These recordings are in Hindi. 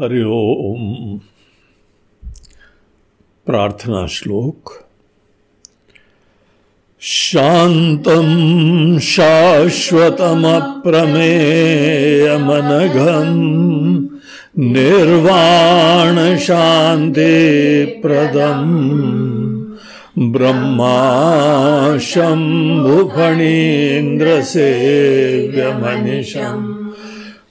हरि ओम। प्रार्थना श्लोक। शान्तं शाश्वतमप्रमेयमनघम् निर्वाणशान्तिप्रदम् ब्रह्माशम्भुफणीन्द्रसेव्यमनिशम्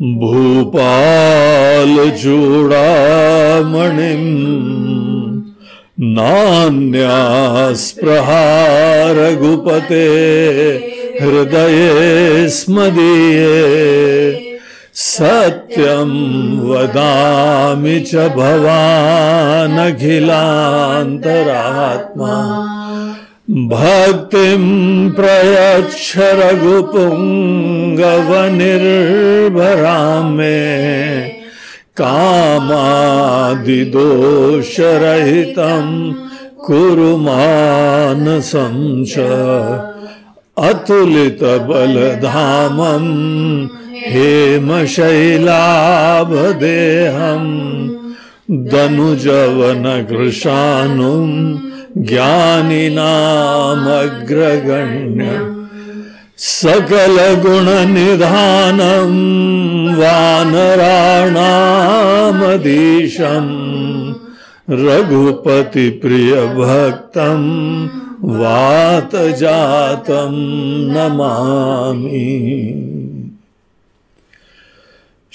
भूपालचूडामणिम् नान्यास्पृहा रघुपते हृदये स्मदीये सत्यं वदामि च भवानखिलान्तरात्मा। भक्तिं प्रयच्छ रघुपुङ्गवनिर्भरां मे कामादिदोषरहितं कुरु मानसं च अतुलितबलधामं हेमशैलाभदेहं दनुजवनकृशानुं ज्ञानिनामग्रगण्य सकलगुणनिधानं वानराणामधीशं रघुपतिप्रियभक्तं वातजातं नमामि।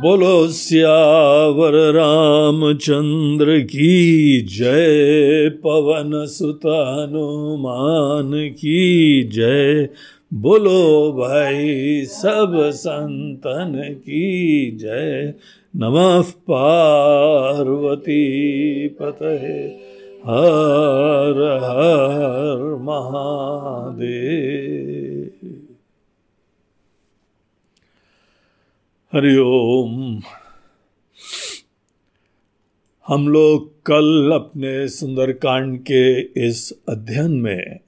बोलो, सियावर रामचंद्र की जय, पवन सुत हनुमान की जय। बोलो भाई, सब संतन की जय। नमः पार्वती पतये। हर हर महादेव। हरि ओम। हम लोग कल अपने सुंदरकांड के इस अध्ययन में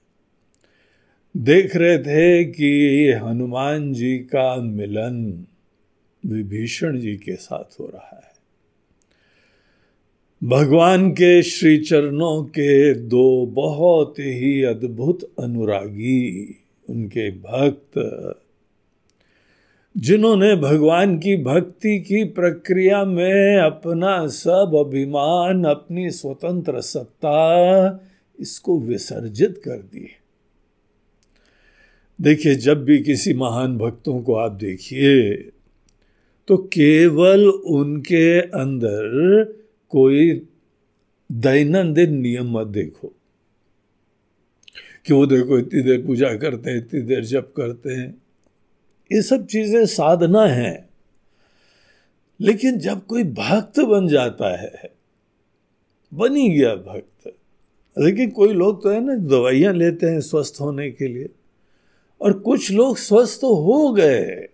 देख रहे थे कि हनुमान जी का मिलन विभीषण जी के साथ हो रहा है। भगवान के श्री चरणों के दो बहुत ही अद्भुत अनुरागी, उनके भक्त जिन्होंने भगवान की भक्ति की प्रक्रिया में अपना सब अभिमान, अपनी स्वतंत्र सत्ता इसको विसर्जित कर दिए देखिए, जब भी किसी महान भक्तों को आप देखिए तो केवल उनके अंदर कोई दैनंदिन नियम मत देखो कि वो देखो इतनी देर पूजा करते हैं, इतनी देर जप करते हैं। ये सब चीज़ें साधना है। लेकिन जब कोई भक्त बन जाता है, बनी गया भक्त। लेकिन कोई लोग तो है ना, दवाइयाँ लेते हैं स्वस्थ होने के लिए। और कुछ लोग स्वस्थ हो गए।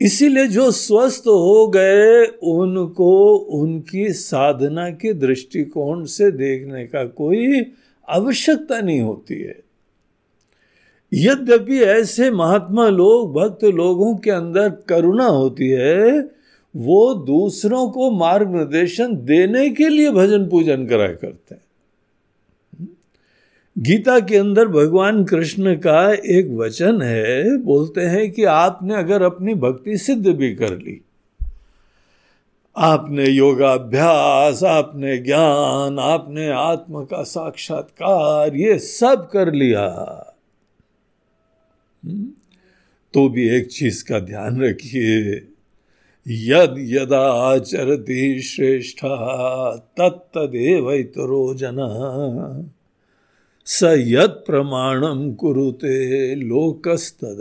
इसीलिए जो स्वस्थ हो गए, उनको उनकी साधना के दृष्टिकोण से देखने का कोई आवश्यकता नहीं होती है। यद्यपि ऐसे महात्मा लोग, भक्त लोगों के अंदर करुणा होती है, वो दूसरों को मार्ग निर्देशन देने के लिए भजन पूजन करा करते हैं। गीता के अंदर भगवान कृष्ण का एक वचन है, बोलते हैं कि आपने अगर अपनी भक्ति सिद्ध भी कर ली, आपने योगाभ्यास, आपने ज्ञान, आपने आत्म का साक्षात्कार, ये सब कर लिया तो भी एक चीज़ का ध्यान रखिए। यद यदा आचरती श्रेष्ठ तत्तदेव जन। स यद प्रमाणम कुरुते, लोकस्तदनुवर्तते।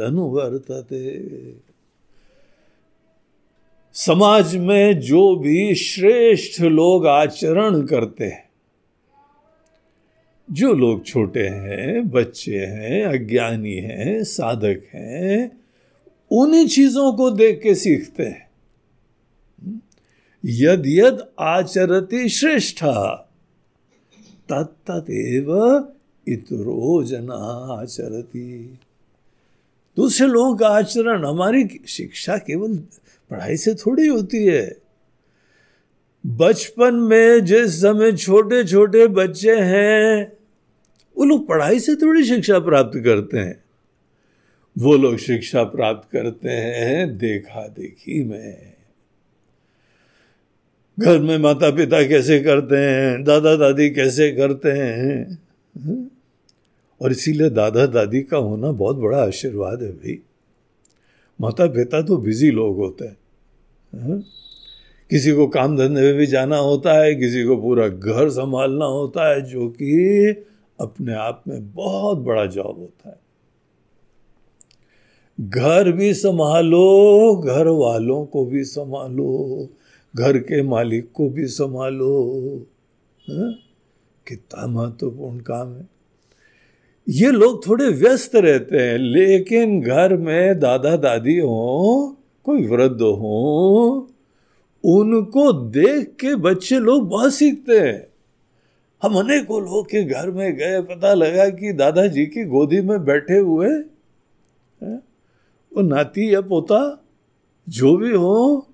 समाज में जो भी श्रेष्ठ लोग आचरण करते हैं जो लोग छोटे हैं, बच्चे हैं, अज्ञानी हैं, साधक हैं, उन्हीं चीज़ों को देख के सीखते हैं। यद यद आचरती श्रेष्ठ तत्तव इतरो जना आचरती। दूसरे लोगों का आचरण, हमारी शिक्षा केवल पढ़ाई से थोड़ी होती है। बचपन में जिस समय छोटे छोटे बच्चे हैं वो लोग पढ़ाई से थोड़ी शिक्षा प्राप्त करते हैं। वो लोग शिक्षा प्राप्त करते हैं, देखा देखी में। घर में माता पिता कैसे करते हैं? दादा दादी कैसे करते हैं? और इसीलिए दादा दादी का होना बहुत बड़ा आशीर्वाद है भाई। माता पिता तो बिज़ी लोग होते हैं। किसी को काम धंधे में भी जाना होता है, किसी को पूरा घर संभालना होता है, जो कि अपने आप में बहुत बड़ा जॉब होता है। घर भी संभालो, घर वालों को भी संभालो, घर के मालिक को भी संभालो। हाँ? कितना महत्वपूर्ण काम है। ये लोग थोड़े व्यस्त रहते हैं, लेकिन घर में दादा दादी हो, कोई वृद्ध हो, उनको देख के बच्चे लोग बहुत सीखते हैं। हम अनेकों लोग के घर में गए, पता लगा कि दादाजी की गोदी में बैठे हुए वो नाती या पोता, जो भी हो,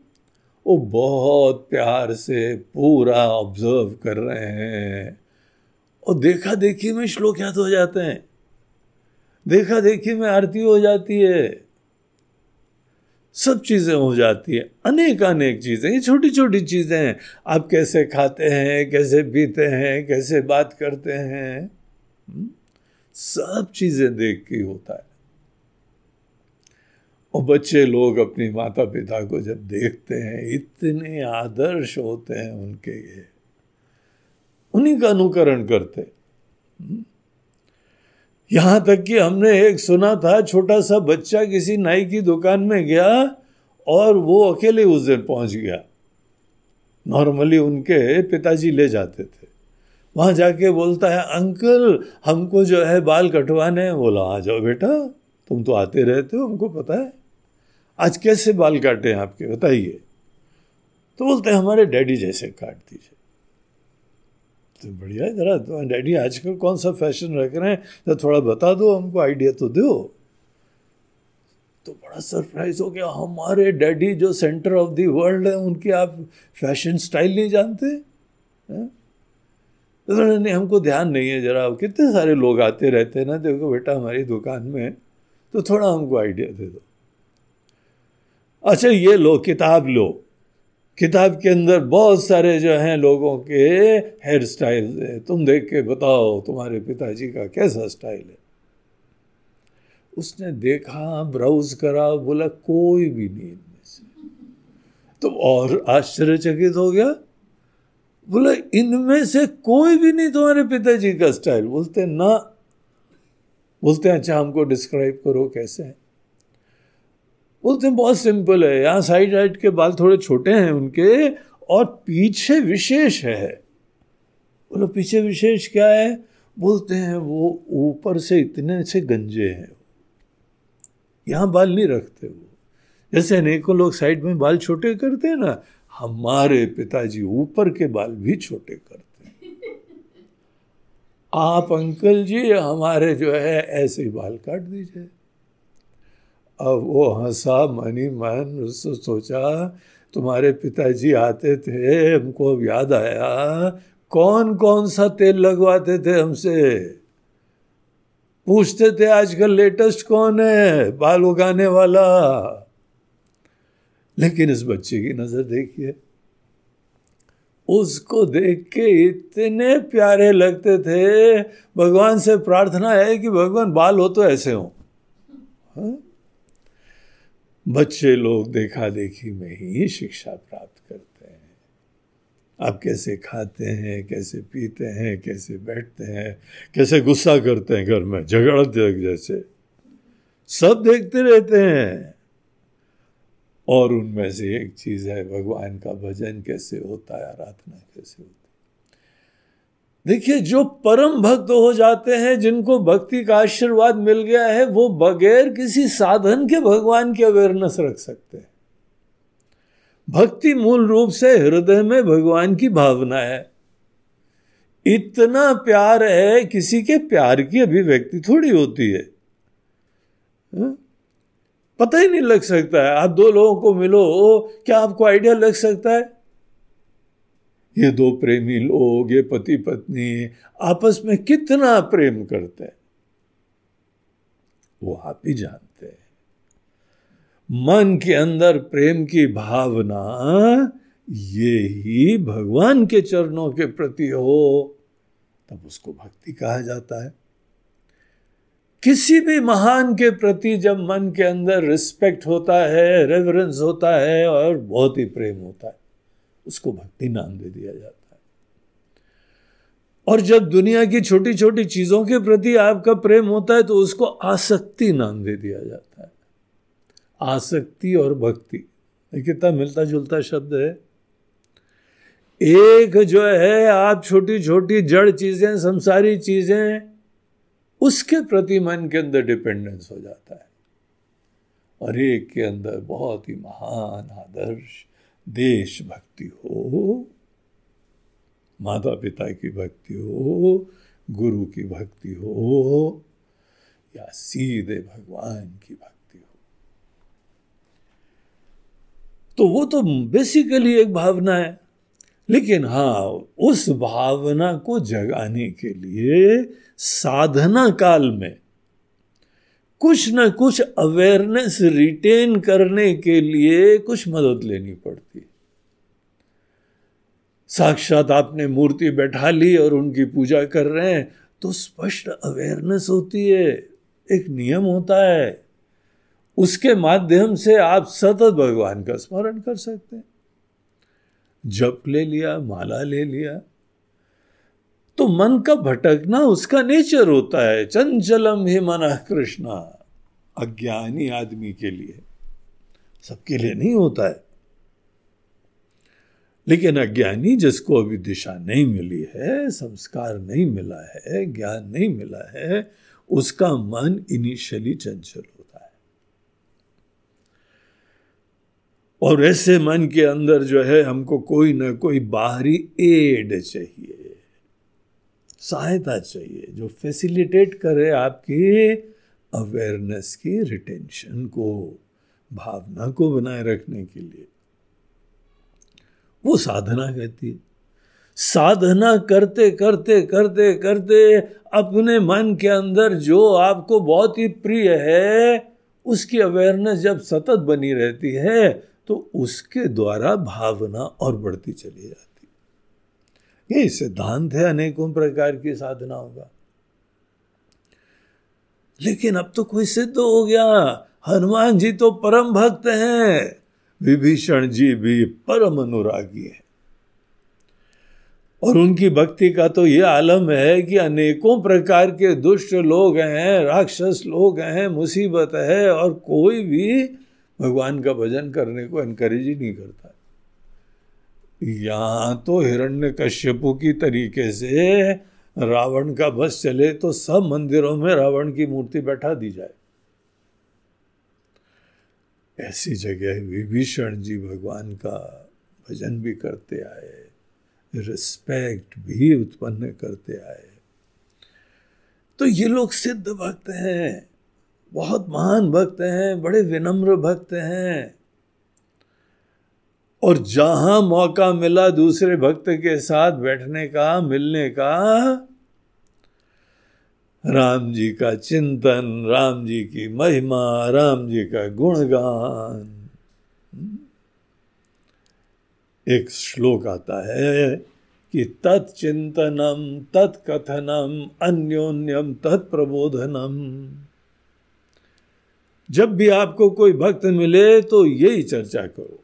वो बहुत प्यार से पूरा ऑब्ज़र्व कर रहे हैं। और देखा देखी में श्लोक याद हो जाते हैं। देखा देखी में आरती हो जाती है। सब चीज़ें हो जाती है अनेक अनेक चीज़ें ये छोटी छोटी चीज़ें हैं आप कैसे खाते हैं, कैसे पीते हैं, कैसे बात करते हैं हम्म? सब चीज़ें देख के होता है और बच्चे लोग अपनी माता पिता को जब देखते हैं, इतने आदर्श होते हैं उनके ये उन्हीं का अनुकरण करते हम्म? यहाँ तक कि हमने एक सुना था, छोटा सा बच्चा किसी नाई की दुकान में गया और वो अकेले उस दिन पहुँच गया। नॉर्मली उनके पिताजी ले जाते थे। वहाँ जाके बोलता है, अंकल, हमको जो है बाल कटवाने हैं। बोला, आ जाओ बेटा, तुम तो आते रहते हो, हमको पता है। आज कैसे बाल काटे हैं आपके, बताइए? तो बोलते हैं, हमारे डैडी जैसे काट दीजिए। तो बढ़िया है, जरा तो डैडी आजकल कौन सा फ़ैशन रख रहे हैं? तो थोड़ा बता दो, हमको आइडिया तो दो। तो बड़ा सरप्राइज़ हो गया, हमारे डैडी जो सेंटर ऑफ़ द वर्ल्ड है, उनकी आप फ़ैशन स्टाइल नहीं जानते? तो नहीं, हमको ध्यान नहीं है जरा, कितने सारे लोग आते रहते हैं ना, देखो बेटा हमारी दुकान में तो थोड़ा हमको आइडिया दे दो। अच्छा ये लो, किताब लो। किताब के अंदर बहुत सारे जो हैं लोगों के हेयर स्टाइल है। तुम देख के बताओ तुम्हारे पिताजी का कैसा स्टाइल है। उसने देखा, ब्राउज करा, बोला, कोई भी नहीं इनमें से। तो और आश्चर्यचकित हो गया। बोला, इनमें से कोई भी नहीं तुम्हारे पिताजी का स्टाइल। बोलते, ना। बोलते अच्छा हमको डिस्क्राइब करो, कैसे है? बोलते हैं बहुत सिंपल है। यहाँ साइड साइड के बाल थोड़े छोटे हैं उनके और पीछे विशेष है। बोलो, पीछे विशेष क्या है? बोलते हैं, वो ऊपर से इतने से गंजे हैं। यहाँ बाल नहीं रखते वो। जैसे अनेकों लोग साइड में बाल छोटे करते हैं ना, हमारे पिताजी ऊपर के बाल भी छोटे करते हैं। आप अंकल जी, हमारे जो है, ऐसे ही बाल काट दीजिए। अब वो हंसा मनी मन उससे सोचा। तुम्हारे पिताजी आते थे, हमको अब याद आया। कौन कौन सा तेल लगवाते थे हमसे? पूछते थे आजकल लेटेस्ट कौन है, बाल उगाने वाला। लेकिन इस बच्चे की नज़र देखिए, उसको देख के इतने प्यारे लगते थे। भगवान से प्रार्थना है कि भगवान बाल हो तो ऐसे हो। हाँ? बच्चे लोग देखा देखी में ही शिक्षा प्राप्त करते हैं। आप कैसे खाते हैं, कैसे पीते हैं, कैसे बैठते हैं, कैसे गुस्सा करते हैं घर में झगड़ते जैसे। सब देखते रहते हैं। और उनमें से एक चीज़ है, भगवान का भजन कैसे होता है, आराधना कैसे होती देखिए, जो परम भक्त हो जाते हैं, जिनको भक्ति का आशीर्वाद मिल गया है, वो बगैर किसी साधन के भगवान की अवेयरनेस रख सकते हैं। भक्ति मूल रूप से हृदय में भगवान की भावना है। इतना प्यार है, किसी के प्यार की अभिव्यक्ति थोड़ी होती है। पता ही नहीं लग सकता है। आप दो लोगों को मिलो क्या आपको आइडिया लग सकता है? ये दो प्रेमी लोग, ये पति पत्नी आपस में कितना प्रेम करते हैं? वो आप ही जानते हैं। मन के अंदर प्रेम की भावना, ये ही भगवान के चरणों के प्रति हो, तब उसको भक्ति कहा जाता है। किसी भी महान के प्रति जब मन के अंदर रिस्पेक्ट होता है रेवरेंस होता है और बहुत ही प्रेम होता है। उसको भक्ति नाम दे दिया जाता है। और जब दुनिया की छोटी छोटी चीज़ों के प्रति आपका प्रेम होता है तो उसको आसक्ति नाम दे दिया जाता है। आसक्ति और भक्ति। कितना मिलता जुलता शब्द है। एक जो है, आप छोटी छोटी जड़ चीज़ें, संसारी चीज़ें, उसके प्रति मन के अंदर डिपेंडेंस हो जाता है। और एक के अंदर बहुत ही महान आदर्श देश भक्ति हो माता पिता की भक्ति हो, गुरु की भक्ति हो, या सीधे भगवान की भक्ति हो। तो वो तो बेसिकली एक भावना है। लेकिन हाँ उस भावना को जगाने के लिए साधना काल में कुछ न कुछ अवेयरनेस रिटेन करने के लिए कुछ मदद लेनी पड़ती। साक्षात आपने मूर्ति बैठा ली और उनकी पूजा कर रहे हैं तो स्पष्ट अवेयरनेस होती है, एक नियम होता है। उसके माध्यम से आप सतत भगवान का स्मरण कर सकते हैं। जप ले लिया, माला ले लिया तो मन का भटकना उसका नेचर होता है। चंचलम ही मन कृष्णा। अज्ञानी आदमी के लिए। सबके लिए नहीं होता है। लेकिन अज्ञानी जिसको अभी दिशा नहीं मिली है, संस्कार नहीं मिला है, ज्ञान नहीं मिला है, उसका मन इनिशियली चंचल होता है। और ऐसे मन के अंदर जो है, हमको कोई ना कोई बाहरी एड चाहिए। सहायता चाहिए, जो फैसिलिटेट करे आपकी अवेयरनेस की रिटेंशन को, भावना को बनाए रखने के लिए। वो साधना कहती है। साधना करते करते करते करते अपने मन के अंदर जो आपको बहुत ही प्रिय है, उसकी अवेयरनेस जब सतत बनी रहती है तो उसके द्वारा भावना और बढ़ती चली जाती ये सिद्धांत है अनेकों प्रकार की साधनाओं का। लेकिन अब तो कोई सिद्ध हो गया। हनुमान जी तो परम भक्त हैं। विभीषण जी भी परम अनुरागी है। और उनकी भक्ति का तो ये आलम है कि अनेकों प्रकार के दुष्ट लोग हैं, राक्षस लोग हैं, मुसीबत है और कोई भी भगवान का भजन करने को एनकरेज ही नहीं करता। यहाँ तो हिरण्य कश्यपु की तरीके से रावण का बस चले तो सब मंदिरों में रावण की मूर्ति बैठा दी जाए। ऐसी जगह विभीषण जी भगवान का भजन भी करते आए रिस्पेक्ट भी उत्पन्न करते आए। तो ये लोग सिद्ध भक्त हैं, बहुत महान भक्त हैं, बड़े विनम्र भक्त हैं। और जहाँ मौका मिला दूसरे भक्त के साथ बैठने का, मिलने का, राम जी का चिंतन, राम जी की महिमा, राम जी का गुणगान। एक श्लोक आता है कि तत्चिंतनम, तत्कथनम, अन्योन्यम, तत्प्रबोधनम। जब भी आपको कोई भक्त मिले तो यही चर्चा करो।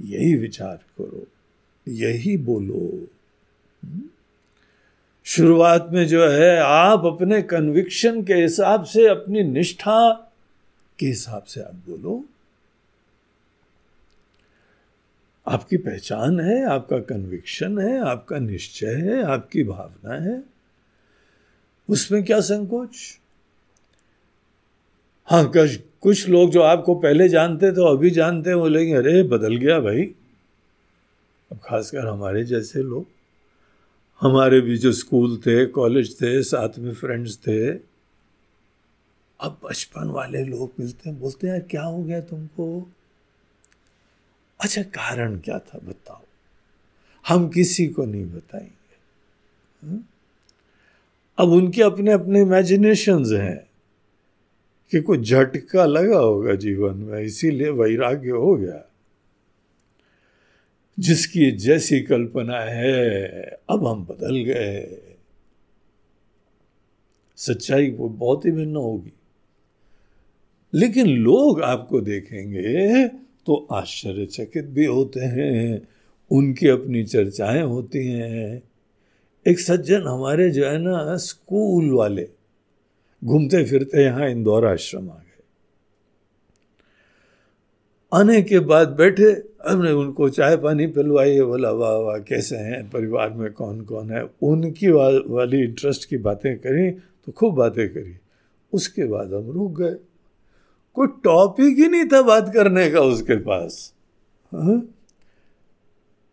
यही विचार करो, यही बोलो। शुरुआत में जो है, आप अपने कन्विक्शन के हिसाब से, अपनी निष्ठा के हिसाब से आप बोलो। आपकी पहचान है, आपका कन्विक्शन है, आपका निश्चय है, आपकी भावना है। उसमें क्या संकोच? हाँ कुछ कुछ लोग जो आपको पहले जानते थे अभी जानते हैं बोलेंगे, अरे, बदल गया भाई। अब खासकर हमारे जैसे लोग। हमारे भी जो स्कूल थे, कॉलेज थे, साथ में फ्रेंड्स थे, अब बचपन वाले लोग मिलते हैं, बोलते हैं क्या हो गया तुमको? अच्छा कारण क्या था बताओ? हम किसी को नहीं बताएँगे। हम्म? अब उनके अपने अपने इमेजिनेशन हैं। कि कोई झटका लगा होगा जीवन में, इसीलिए वैराग्य हो गया। जिसकी जैसी कल्पना है, अब हम बदल गए। सच्चाई वो बहुत ही भिन्न होगी। लेकिन लोग आपको देखेंगे तो आश्चर्यचकित भी होते हैं, उनकी अपनी चर्चाएँ होती हैं। एक सज्जन हमारे जो है ना, स्कूल वाले घूमते फिरते यहाँ इंदौर आश्रम आ गए। आने के बाद बैठे हमने उनको चाय पानी पिलवाई है बोला वाह वाह कैसे हैं? परिवार में कौन कौन है? उनकी वा, वाली इंटरेस्ट की बातें करी तो खूब बातें करी। उसके बाद हम रुक गए। कोई टॉपिक ही नहीं था बात करने का उसके पास। हा?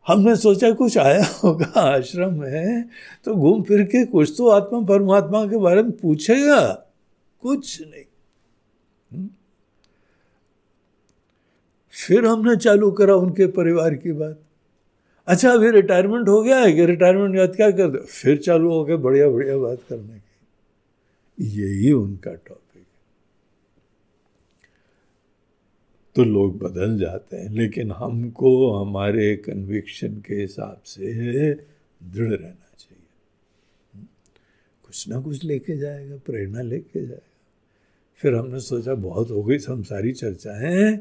हमने सोचा कुछ आया होगा, आश्रम में तो घूम फिर के कुछ तो आत्मा, परमात्मा के बारे में पूछेगा। कुछ नहीं। हम्म? फिर हमने चालू करा उनके परिवार की बात। अच्छा अभी रिटायरमेंट हो गया है कि रिटायरमेंट के बाद क्या कर दो? फिर चालू हो गया बढ़िया बढ़िया बात करने की। यही उनका टॉपिक तो लोग बदल जाते हैं, लेकिन हमको, हमारे कन्विक्शन के हिसाब से दृढ़ रहना चाहिए। कुछ ना कुछ लेके जाएगा, प्रेरणा लेके जाएगा। फिर हमने सोचा, बहुत हो गई संसारी चर्चाएँ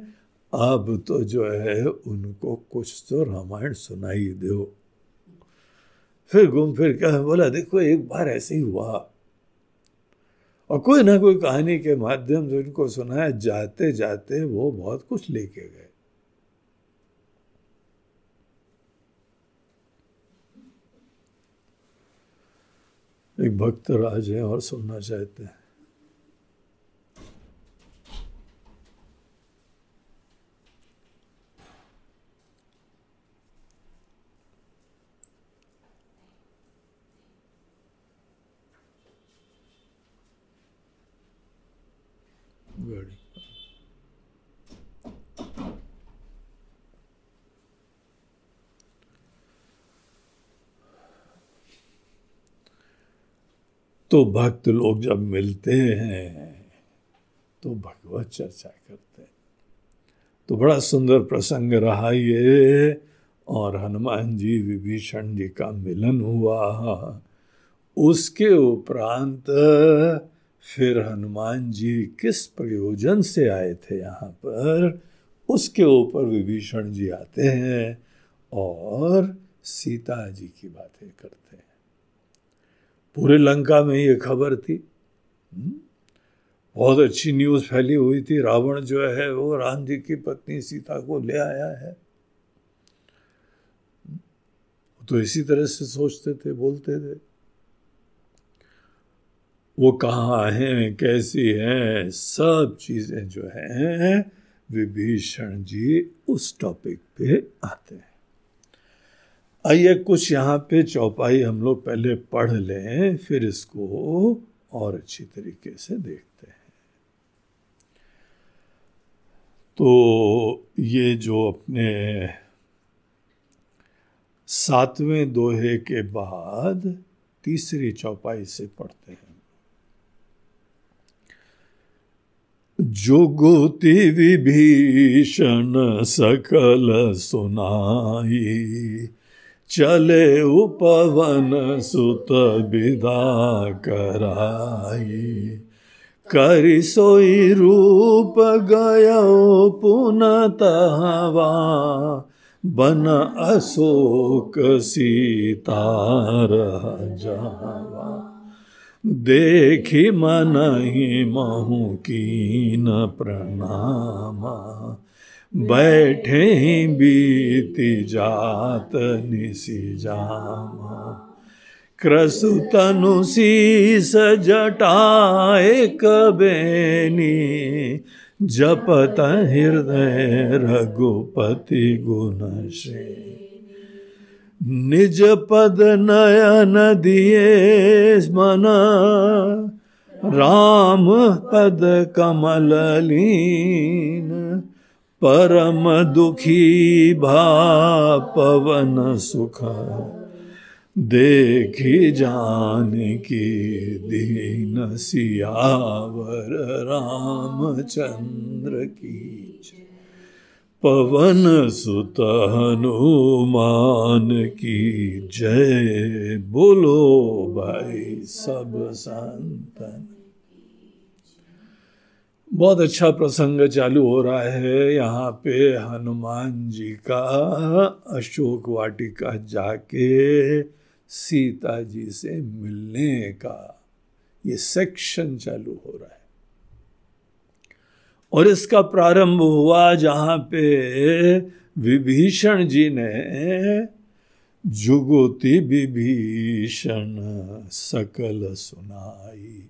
अब तो जो है, उनको कुछ तो रामायण सुनाई दो। फिर घूम फिर क्या बोला, देखो, एक बार ऐसे ही हुआ। और कोई ना कोई कहानी के माध्यम से उनको सुनाया जाते जाते वो बहुत कुछ लेके गए। एक भक्त राज है और सुनना चाहते हैं। everybody. तो भक्त लोग जब मिलते हैं तो भगवत चर्चा करते हैं तो बड़ा सुंदर प्रसंग रहा ये, और हनुमान जी विभीषण जी का मिलन हुआ उसके उपरांत फिर हनुमान जी किस प्रयोजन से आए थे यहाँ पर? उसके ऊपर विभीषण जी आते हैं और सीता जी की बातें करते हैं। पूरे लंका में ये खबर थी। हम्म? बहुत अच्छी न्यूज़ फैली हुई थी। रावण जो है वो राम जी की पत्नी सीता को ले आया है। तो इसी तरह से सोचते थे, बोलते थे। वो कहाँ हैं, कैसी हैं, सब चीज़ें जो हैं, विभीषण जी उस टॉपिक पे आते हैं। आइए कुछ यहाँ पे चौपाई हम लोग पहले पढ़ लें, फिर इसको और अच्छी तरीके से देखते हैं। तो ये जो अपने सातवें दोहे के बाद तीसरी चौपाई से पढ़ते हैं। जुगुति विभीषण सकल सुनाई। चले उपवन सुत विदा कराई। करि सोई रूप गयो पुनतवा बन अशोक सीतार जावा। देखी मन ही महू की न प्रणामा। बैठे ही बीती जात निसी जामा। क्रसु तनु शीस जटाए कबेनी, जपत हृदय रघुपति गुण श्री। निज पद नयन दिए मन। राम पद कमल लीन, परम दुखी भा पवन सुख। देखी जान की दीन सियावर रामचंद्र की। पवन सुत हनुमान की जय बोलो भाई सब संतन। बहुत अच्छा प्रसंग चालू हो रहा है। यहाँ पे हनुमान जी का, अशोक वाटिका जाके सीता जी से मिलने का ये सेक्शन चालू हो रहा है। और इसका प्रारंभ हुआ जहाँ पे विभीषण जी ने जुगोति विभीषण सकल सुनाई।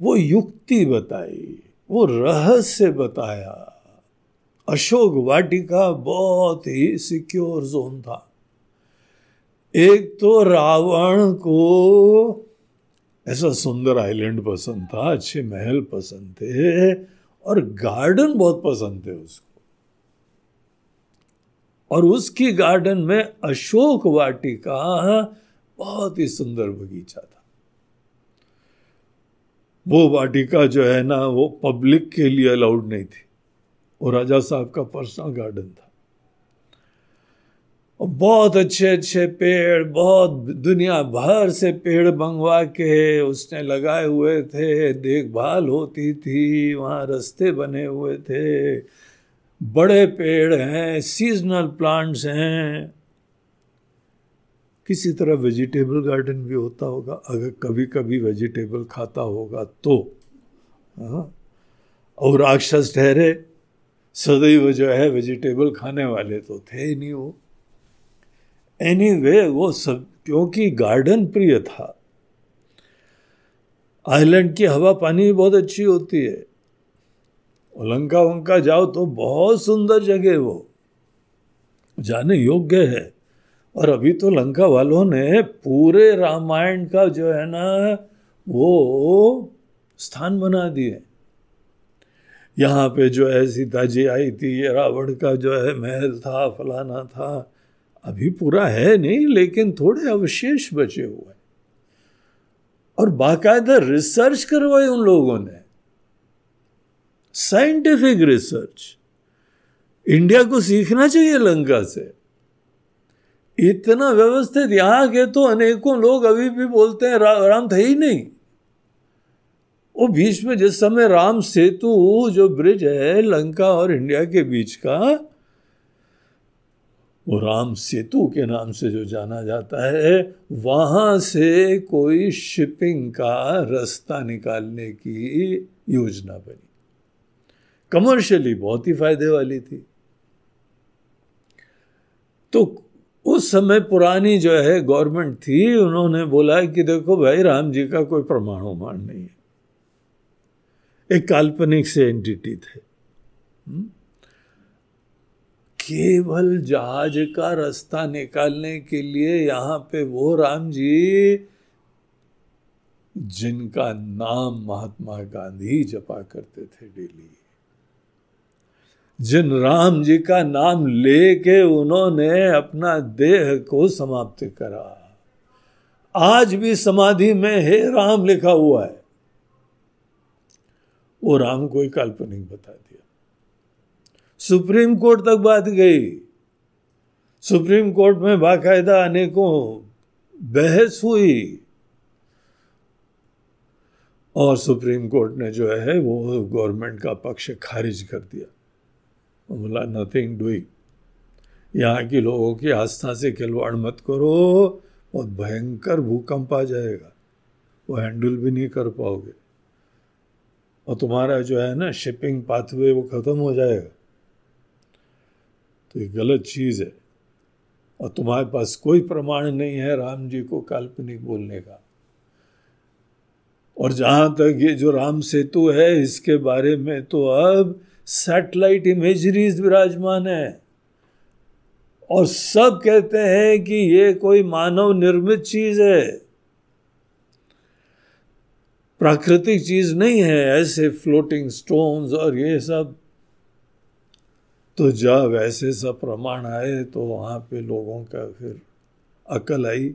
वो युक्ति बताई, वो रहस्य बताया। अशोक वाटिका बहुत ही सिक्योर जोन था। एक तो रावण को ऐसा सुंदर आइलैंड पसंद था, अच्छे महल पसंद थे और गार्डन बहुत पसंद थे उसको। और उसकी गार्डन में अशोक वाटिका बहुत ही सुंदर बगीचा था। वो वाटिका जो है ना, वो पब्लिक के लिए अलाउड नहीं थी। वो राजा साहब का पर्सनल गार्डन था। बहुत अच्छे अच्छे पेड़, बहुत दुनिया भर से पेड़ मंगवा के उसने लगाए हुए थे, देखभाल होती थी, वहाँ रास्ते बने हुए थे। बड़े पेड़ हैं सीजनल प्लांट्स हैं। किसी तरह वेजिटेबल गार्डन भी होता होगा, अगर कभी कभी वेजिटेबल खाता होगा तो। हाँ। और राक्षस ठहरे, सदैव जो है वेजिटेबल खाने वाले तो थे ही नहीं वो। एनी anyway, वो सब क्योंकि गार्डन प्रिय था। आइलैंड की हवा पानी भी बहुत अच्छी होती है। लंका वंका जाओ तो बहुत सुंदर जगह वो। जाने योग्य है। और अभी तो लंका वालों ने पूरे रामायण का जो है ना वो स्थान बना दिए। यहाँ पे जो है सीता जी आई थी ये रावण का जो है महल था फलाना था। अभी पूरा है नहीं लेकिन थोड़े अवशेष बचे हुए और बाकायदा रिसर्च करवाई उन लोगों ने। Scientific research. इंडिया को सीखना चाहिए लंका से। इतना व्यवस्थित यहाँ के तो अनेकों लोग अभी भी बोलते हैं रा, राम था ही नहीं। वो बीच में जिस समय राम सेतु जो ब्रिज है लंका और इंडिया के बीच का वो राम सेतु के नाम से जो जाना जाता है, वहाँ से कोई शिपिंग का रास्ता निकालने की योजना बनी। कमर्शियली बहुत ही फ़ायदे वाली थी। तो उस समय पुरानी जो है गवर्नमेंट थी, उन्होंने बोला कि देखो भाई, राम जी का कोई प्रमाण उमाण नहीं है। एक काल्पनिक से एंटिटी थे। हुँ? केवल जहाज़ का रास्ता निकालने के लिए यहाँ पे वो राम जी, जिनका नाम महात्मा गांधी जपा करते थे डेली। जिन राम जी का नाम लेके उन्होंने अपना देह को समाप्त करा। आज भी समाधि में हे राम लिखा हुआ है। वो राम कोई काल्पनिक बता सुप्रीम कोर्ट तक बात गई। सुप्रीम कोर्ट में बाकायदा अनेकों बहस हुई। और सुप्रीम कोर्ट ने जो है, वो गवर्नमेंट का पक्ष खारिज कर दिया। बोला नथिंग डूइंग यहाँ के लोगों की आस्था से खिलवाड़ मत करो, बहुत भयंकर भूकंप आ जाएगा। वो हैंडल भी नहीं कर पाओगे। और तुम्हारा जो है ना, शिपिंग पाथवे वो ख़त्म हो जाएगा। तो ये गलत चीज़ है। और तुम्हारे पास कोई प्रमाण नहीं है राम जी को काल्पनिक बोलने का। और जहाँ तक ये जो राम सेतु है, इसके बारे में तो अब सैटेलाइट इमेजरीज विराजमान है। और सब कहते हैं कि ये कोई मानव निर्मित चीज़ है। प्राकृतिक चीज़ नहीं है, ऐसे फ्लोटिंग स्टोन्स और ये सब। तो जब ऐसे सब प्रमाण आए तो वहाँ पे लोगों का फिर अकल आई।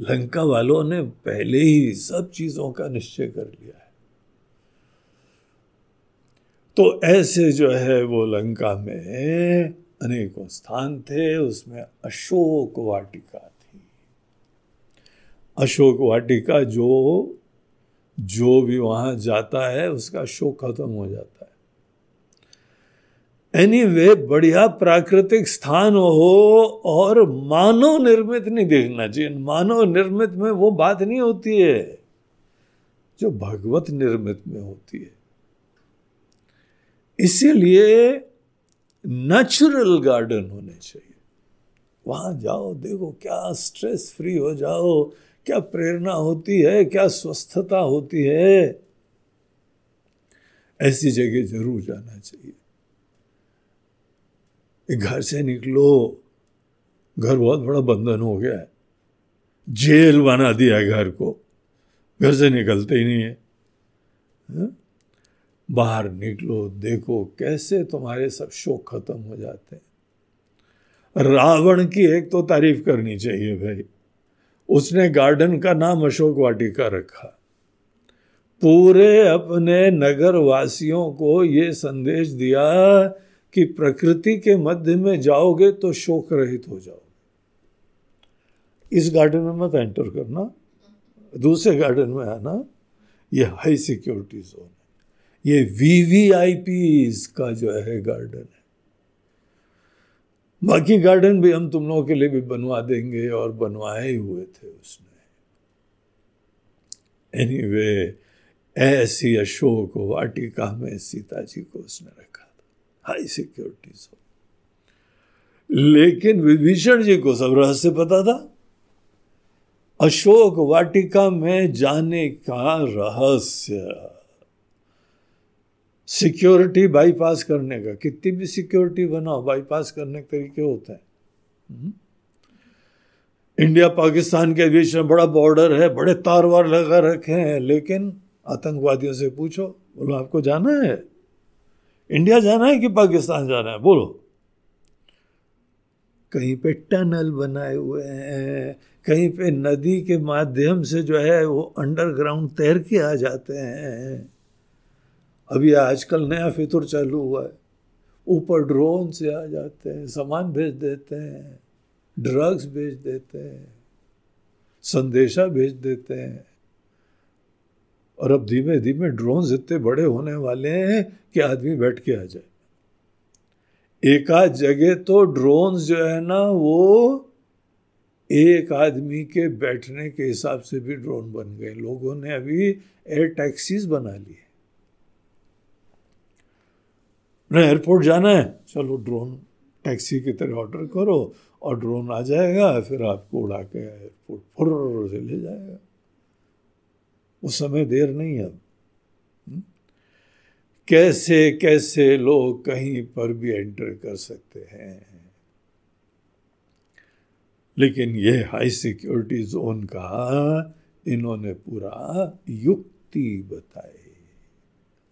लंका वालों ने पहले ही सब चीज़ों का निश्चय कर लिया है। तो ऐसे जो है वो लंका में अनेकों स्थान थे, उसमें अशोक वाटिका थी। अशोक वाटिका जो जो भी वहाँ जाता है, उसका शोक खत्म हो जाता है। एनीवे anyway, बढ़िया प्राकृतिक स्थान हो और मानव निर्मित नहीं देखना चाहिए। मानव निर्मित में वो बात नहीं होती है जो भगवत निर्मित में होती है। इसीलिए नेचुरल गार्डन होने चाहिए। वहाँ जाओ देखो क्या स्ट्रेस फ्री हो जाओ क्या प्रेरणा होती है क्या स्वस्थता होती है। ऐसी जगह ज़रूर जाना चाहिए। घर से निकलो। घर बहुत बड़ा बंधन हो गया है। जेल बना दिया है घर को। घर से निकलते ही नहीं है। हा? बाहर निकलो, देखो कैसे तुम्हारे सब शोक खत्म हो जाते हैं। रावण की एक तो तारीफ़ करनी चाहिए भाई। उसने गार्डन का नाम अशोक वाटिका रखा। पूरे अपने नगर वासियों को ये संदेश दिया कि प्रकृति के मध्य में जाओगे तो शोक रहित हो जाओगे। इस गार्डन में मत एंटर करना। दूसरे गार्डन में आना। ये हाई सिक्योरिटी जोन है। ये वीवीआईपी का जो है गार्डन है। बाकी गार्डन भी हम तुम लोगों के लिए भी बनवा देंगे और बनवाए हुए थे उसने। एनीवे anyway, ऐसी अशोक वाटिका में सीता जी को उसने रखा। हाई सिक्योरिटी हो लेकिन विभीषण जी को सब रहस्य पता था। अशोक वाटिका में जाने का रहस्य। सिक्योरिटी बाईपास करने का, कितनी भी सिक्योरिटी बनाओ, बाईपास करने के तरीके होते हैं। हम्म? इंडिया पाकिस्तान के बीच में बड़ा बॉर्डर है, बड़े तार वार लगा रखे हैं, लेकिन आतंकवादियों से पूछो, बोलो, आपको जाना है? इंडिया जाना है कि पाकिस्तान जाना है? बोलो। कहीं पे टनल बनाए हुए हैं, कहीं पे नदी के माध्यम से जो है वो अंडरग्राउंड तैर के आ जाते हैं। अभी आजकल नया फितुर चालू हुआ है। ऊपर ड्रोन से आ जाते हैं, सामान भेज देते हैं ड्रग्स भेज देते हैं, संदेशा भेज देते हैं। और अब धीमे धीमे ड्रोन इतने बड़े होने वाले हैं कि आदमी बैठ के आ जाए। एक आध जगह तो ड्रोन जो है ना, वो एक आदमी के बैठने के हिसाब से भी ड्रोन बन गए। लोगों ने अभी एयर टैक्सीज बना लिए ना एयरपोर्ट जाना है। चलो ड्रोन टैक्सी की तरह ऑर्डर करो और ड्रोन आ जाएगा, फिर आपको उड़ा के एयरपोर्ट फुर से ले जाएगा। उस समय देर नहीं अब हम्म? कैसे कैसे लोग कहीं पर भी एंटर कर सकते हैं? लेकिन ये हाई सिक्योरिटी जोन का इन्होंने पूरा युक्ति बताई,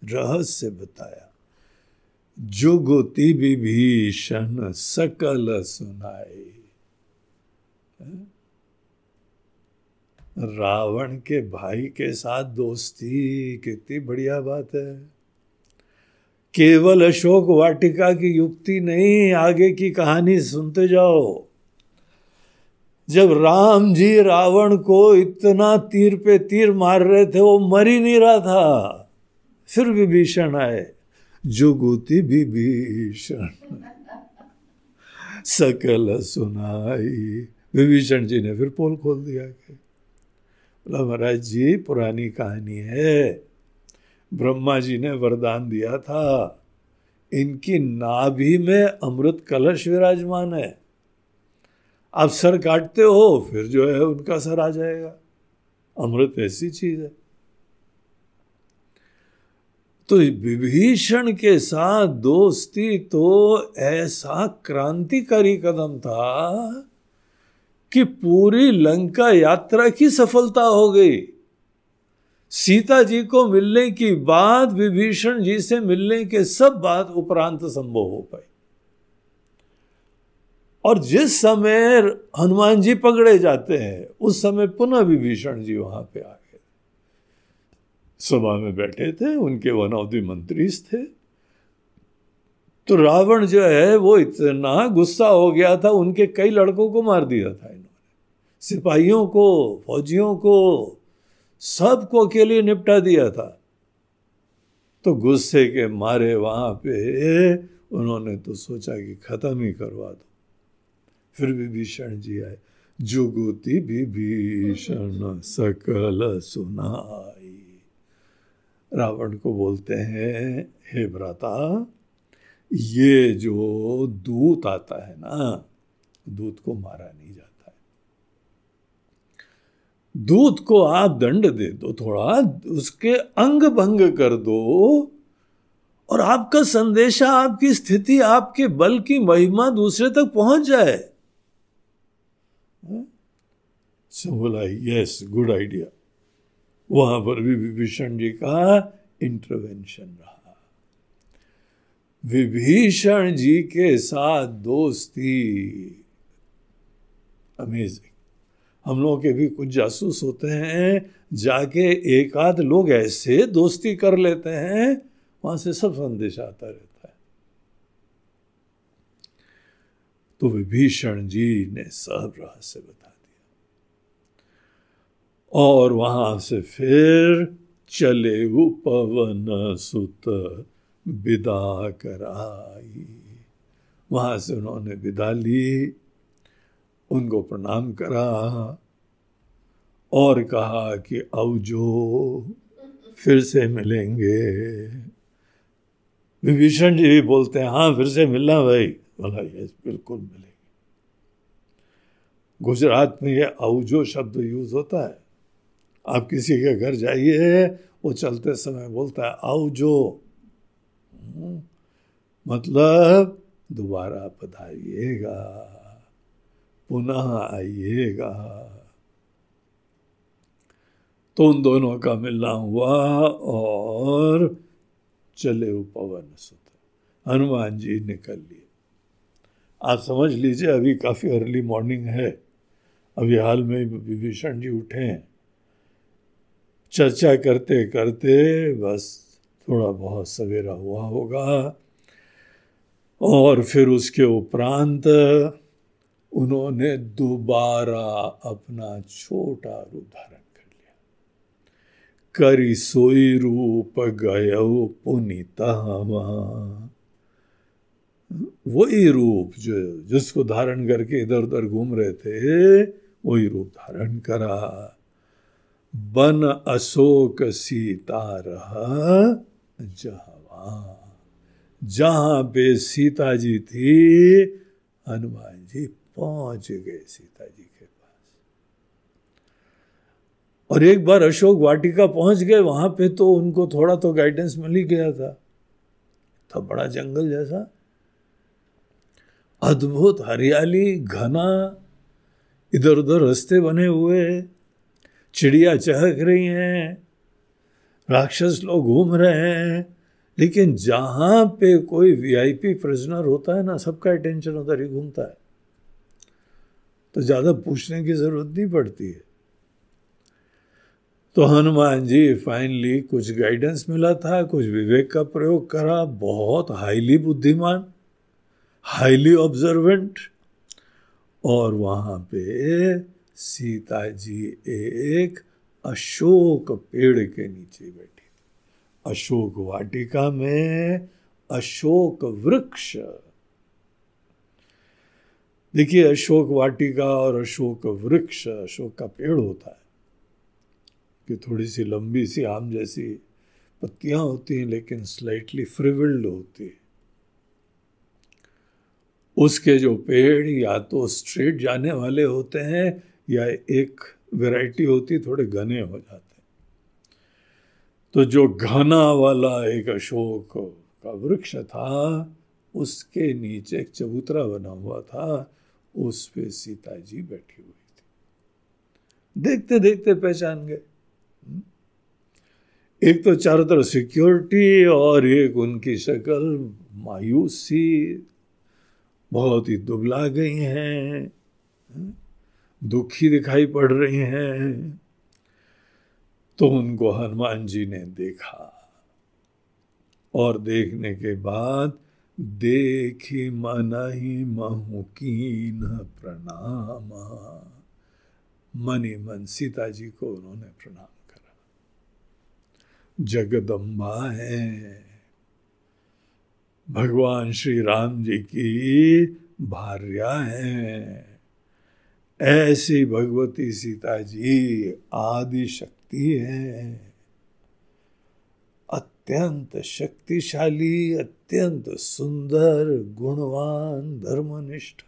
रहस्य बताया। जुगुति विभीषण सकल सुनाई। रावण के भाई के साथ दोस्ती, कितनी बढ़िया बात है। केवल अशोक वाटिका की युक्ति नहीं, आगे की कहानी सुनते जाओ। जब राम जी रावण को इतना तीर पे तीर मार रहे थे, वो मर ही नहीं रहा था। फिर विभीषण आए। जुगुति विभीषण। सकल सुनाई। विभीषण जी ने फिर पोल खोल दिया कि बोला, महाराज जी, पुरानी कहानी है। ब्रह्मा जी ने वरदान दिया था, इनकी नाभि में अमृत कलश विराजमान है। आप सर काटते हो, फिर जो है उनका सर आ जाएगा। अमृत ऐसी चीज़ है। तो विभीषण के साथ दोस्ती तो ऐसा क्रांतिकारी कदम था कि पूरी लंका यात्रा की सफलता हो गई। सीता जी को मिलने की बाद विभीषण जी से मिलने के सब बात उपरांत संभव हो पाई। और जिस समय हनुमान जी पकड़े जाते हैं, उस समय पुनः विभीषण जी वहाँ पे आ गए। सभा में बैठे थे, उनके वन ऑफ़ मंत्री थे। तो रावण जो है, वो इतना गुस्सा हो गया था, उनके कई लड़कों को मार दिया था सिपाहियों को, फौजियों को, सबको अकेले निपटा दिया था। तो गुस्से के मारे वहाँ पे उन्होंने तो सोचा कि खत्म ही करवा दो। फिर भी भीषण जी आए। जुगुति विभीषण सकल सुनाई। रावण को बोलते हैं, हे भ्राता, ये जो दूत आता है ना, दूत को मारा नहीं दूत को आप दंड दे दो, थोड़ा उसके अंग भंग कर दो। और आपका संदेशा, आपकी स्थिति, आपके बल की महिमा दूसरे तक पहुँच जाए। बोला यस गुड आइडिया वहाँ पर भी विभीषण जी का इंटरवेंशन रहा। विभीषण जी के साथ दोस्ती। अमेजिंग हम लोगों के भी कुछ जासूस होते हैं। जाके एक आध लोग ऐसे दोस्ती कर लेते हैं, वहाँ से सब संदेश आता रहता है। तो विभीषण जी ने सब रहस्य बता दिया। और वहाँ से फिर चले वो पवन सुत विदा कराई। वहाँ से उन्होंने विदा ली। उनको प्रणाम करा और कहा कि अब जो फिर से मिलेंगे। विभीषण जी भी बोलते हैं हाँ फिर से मिलना भाई। बोला यस बिल्कुल मिलेंगे। गुजरात में ये अवजो शब्द यूज़ होता है। आप किसी के घर जाइए वो चलते समय बोलता है आओ जो। हम्म, मतलब दोबारा पधारिएगा। पुनः आइएगा। तो उन दोनों का मिलना हुआ और चले वो पवन सुत। हनुमान जी निकल लिए। आप समझ लीजिए, अभी काफ़ी अर्ली मॉर्निंग है। अभी हाल में विभीषण जी उठे हैं। चर्चा करते करते बस थोड़ा बहुत सवेरा हुआ होगा और फिर उसके उपरांत उन्होंने दोबारा अपना छोटा रूप धारण कर लिया। करी सोई रूप गय पुनित वही रूप जो जिसको धारण करके इधर उधर घूम रहे थे, वही रूप धारण करा। बन अशोक सीता रहा जहवा जहाँ पे सीता जी थी, हनुमान पहुँच गए सीता जी के पास। और एक बार अशोक वाटिका पहुँच गए, वहाँ पे तो उनको थोड़ा तो गाइडेंस मिल ही गया था। था बड़ा जंगल जैसा। अद्भुत हरियाली, घना इधर उधर रास्ते बने हुए, चिड़िया चहक रही हैं, राक्षस लोग घूम रहे हैं, लेकिन जहाँ पे कोई वीआईपी प्रिजनर होता है ना, सबका अटेंशन उधर ही घूमता है। तो ज़्यादा पूछने की ज़रूरत नहीं पड़ती है। तो हनुमान जी फाइनली कुछ गाइडेंस मिला था, कुछ विवेक का प्रयोग करा, बहुत हाईली बुद्धिमान हाईली ऑब्जर्वेंट और वहाँ पे सीता जी एक अशोक पेड़ के नीचे बैठी अशोक वाटिका में अशोक वृक्ष देखिए, अशोक वाटिका और अशोक वृक्ष, अशोक का पेड़ होता है कि थोड़ी सी लंबी सी आम जैसी पत्तियाँ होती हैं, लेकिन स्लाइटली फ्रिविल्ड होती है। उसके जो पेड़ या तो स्ट्रेट जाने वाले होते हैं या एक वैरायटी होती, थोड़े घने हो जाते हैं। तो जो घना वाला एक अशोक का वृक्ष था, उसके नीचे एक चबूतरा बना हुआ था उस पे सीता जी बैठी हुई थी। देखते देखते पहचान गए। हम्म। एक तो चारों तरफ़ सिक्योरिटी और एक उनकी शक्ल मायूसी, बहुत ही दुबला गई हैं। हम्म। दुखी दिखाई पड़ रही हैं। तो उनको हनुमान जी ने देखा। और देखने के बाद देखी मन ही महु कीन प्रणाम। मनी मन सीता जी को उन्होंने प्रणाम करा। जगदम्बा है। भगवान श्री राम जी की भार्या है। ऐसी भगवती सीता जी आदि शक्ति है। अत्यंत शक्तिशाली, अत्यंत सुंदर, गुणवान, धर्मनिष्ठ।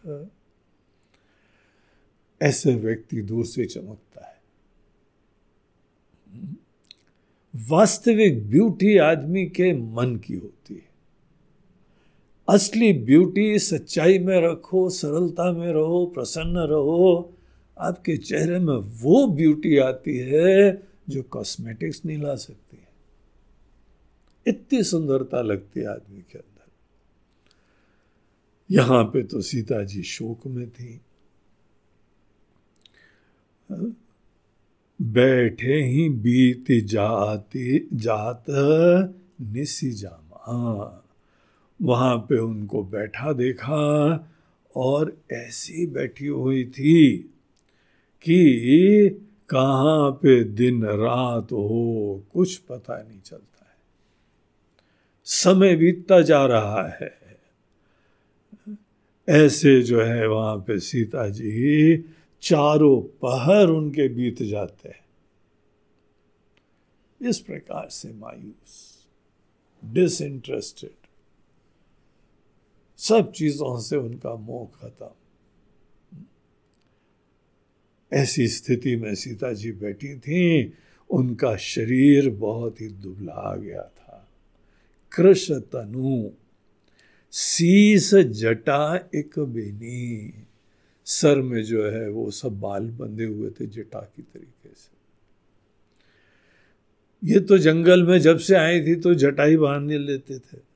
ऐसे व्यक्ति दूर से चमकता है। वास्तविक ब्यूटी आदमी के मन की होती है। असली ब्यूटी सच्चाई में रखो, सरलता में रहो, प्रसन्न रहो। आपके चेहरे में वो ब्यूटी आती है जो कॉस्मेटिक्स नहीं ला सकती। इतनी सुंदरता लगती है आदमी के अंदर। यहाँ पे तो सीता जी शोक में थी। बैठे ही बीत जाती, जात निसी जामा। वहाँ पे उनको बैठा देखा और ऐसी बैठी हुई थी कि कहाँ पे दिन रात हो कुछ पता नहीं चलता। समय बीतता जा रहा है। ऐसे जो है वहाँ पे सीता जी चारों पहर उनके बीत जाते हैं। इस प्रकार से मायूस डिसइंटरेस्टेड सब चीज़ों से उनका मोह खत्म। ऐसी स्थिति में सीता जी बैठी थी, उनका शरीर बहुत ही दुबला गया। कृष तनु शीस जटा एक बेनी। सर में जो है, वो सब बाल बंधे हुए थे जटा की तरीके से। ये तो जंगल में जब से आई थी तो जटा ही बाँध लेते थे।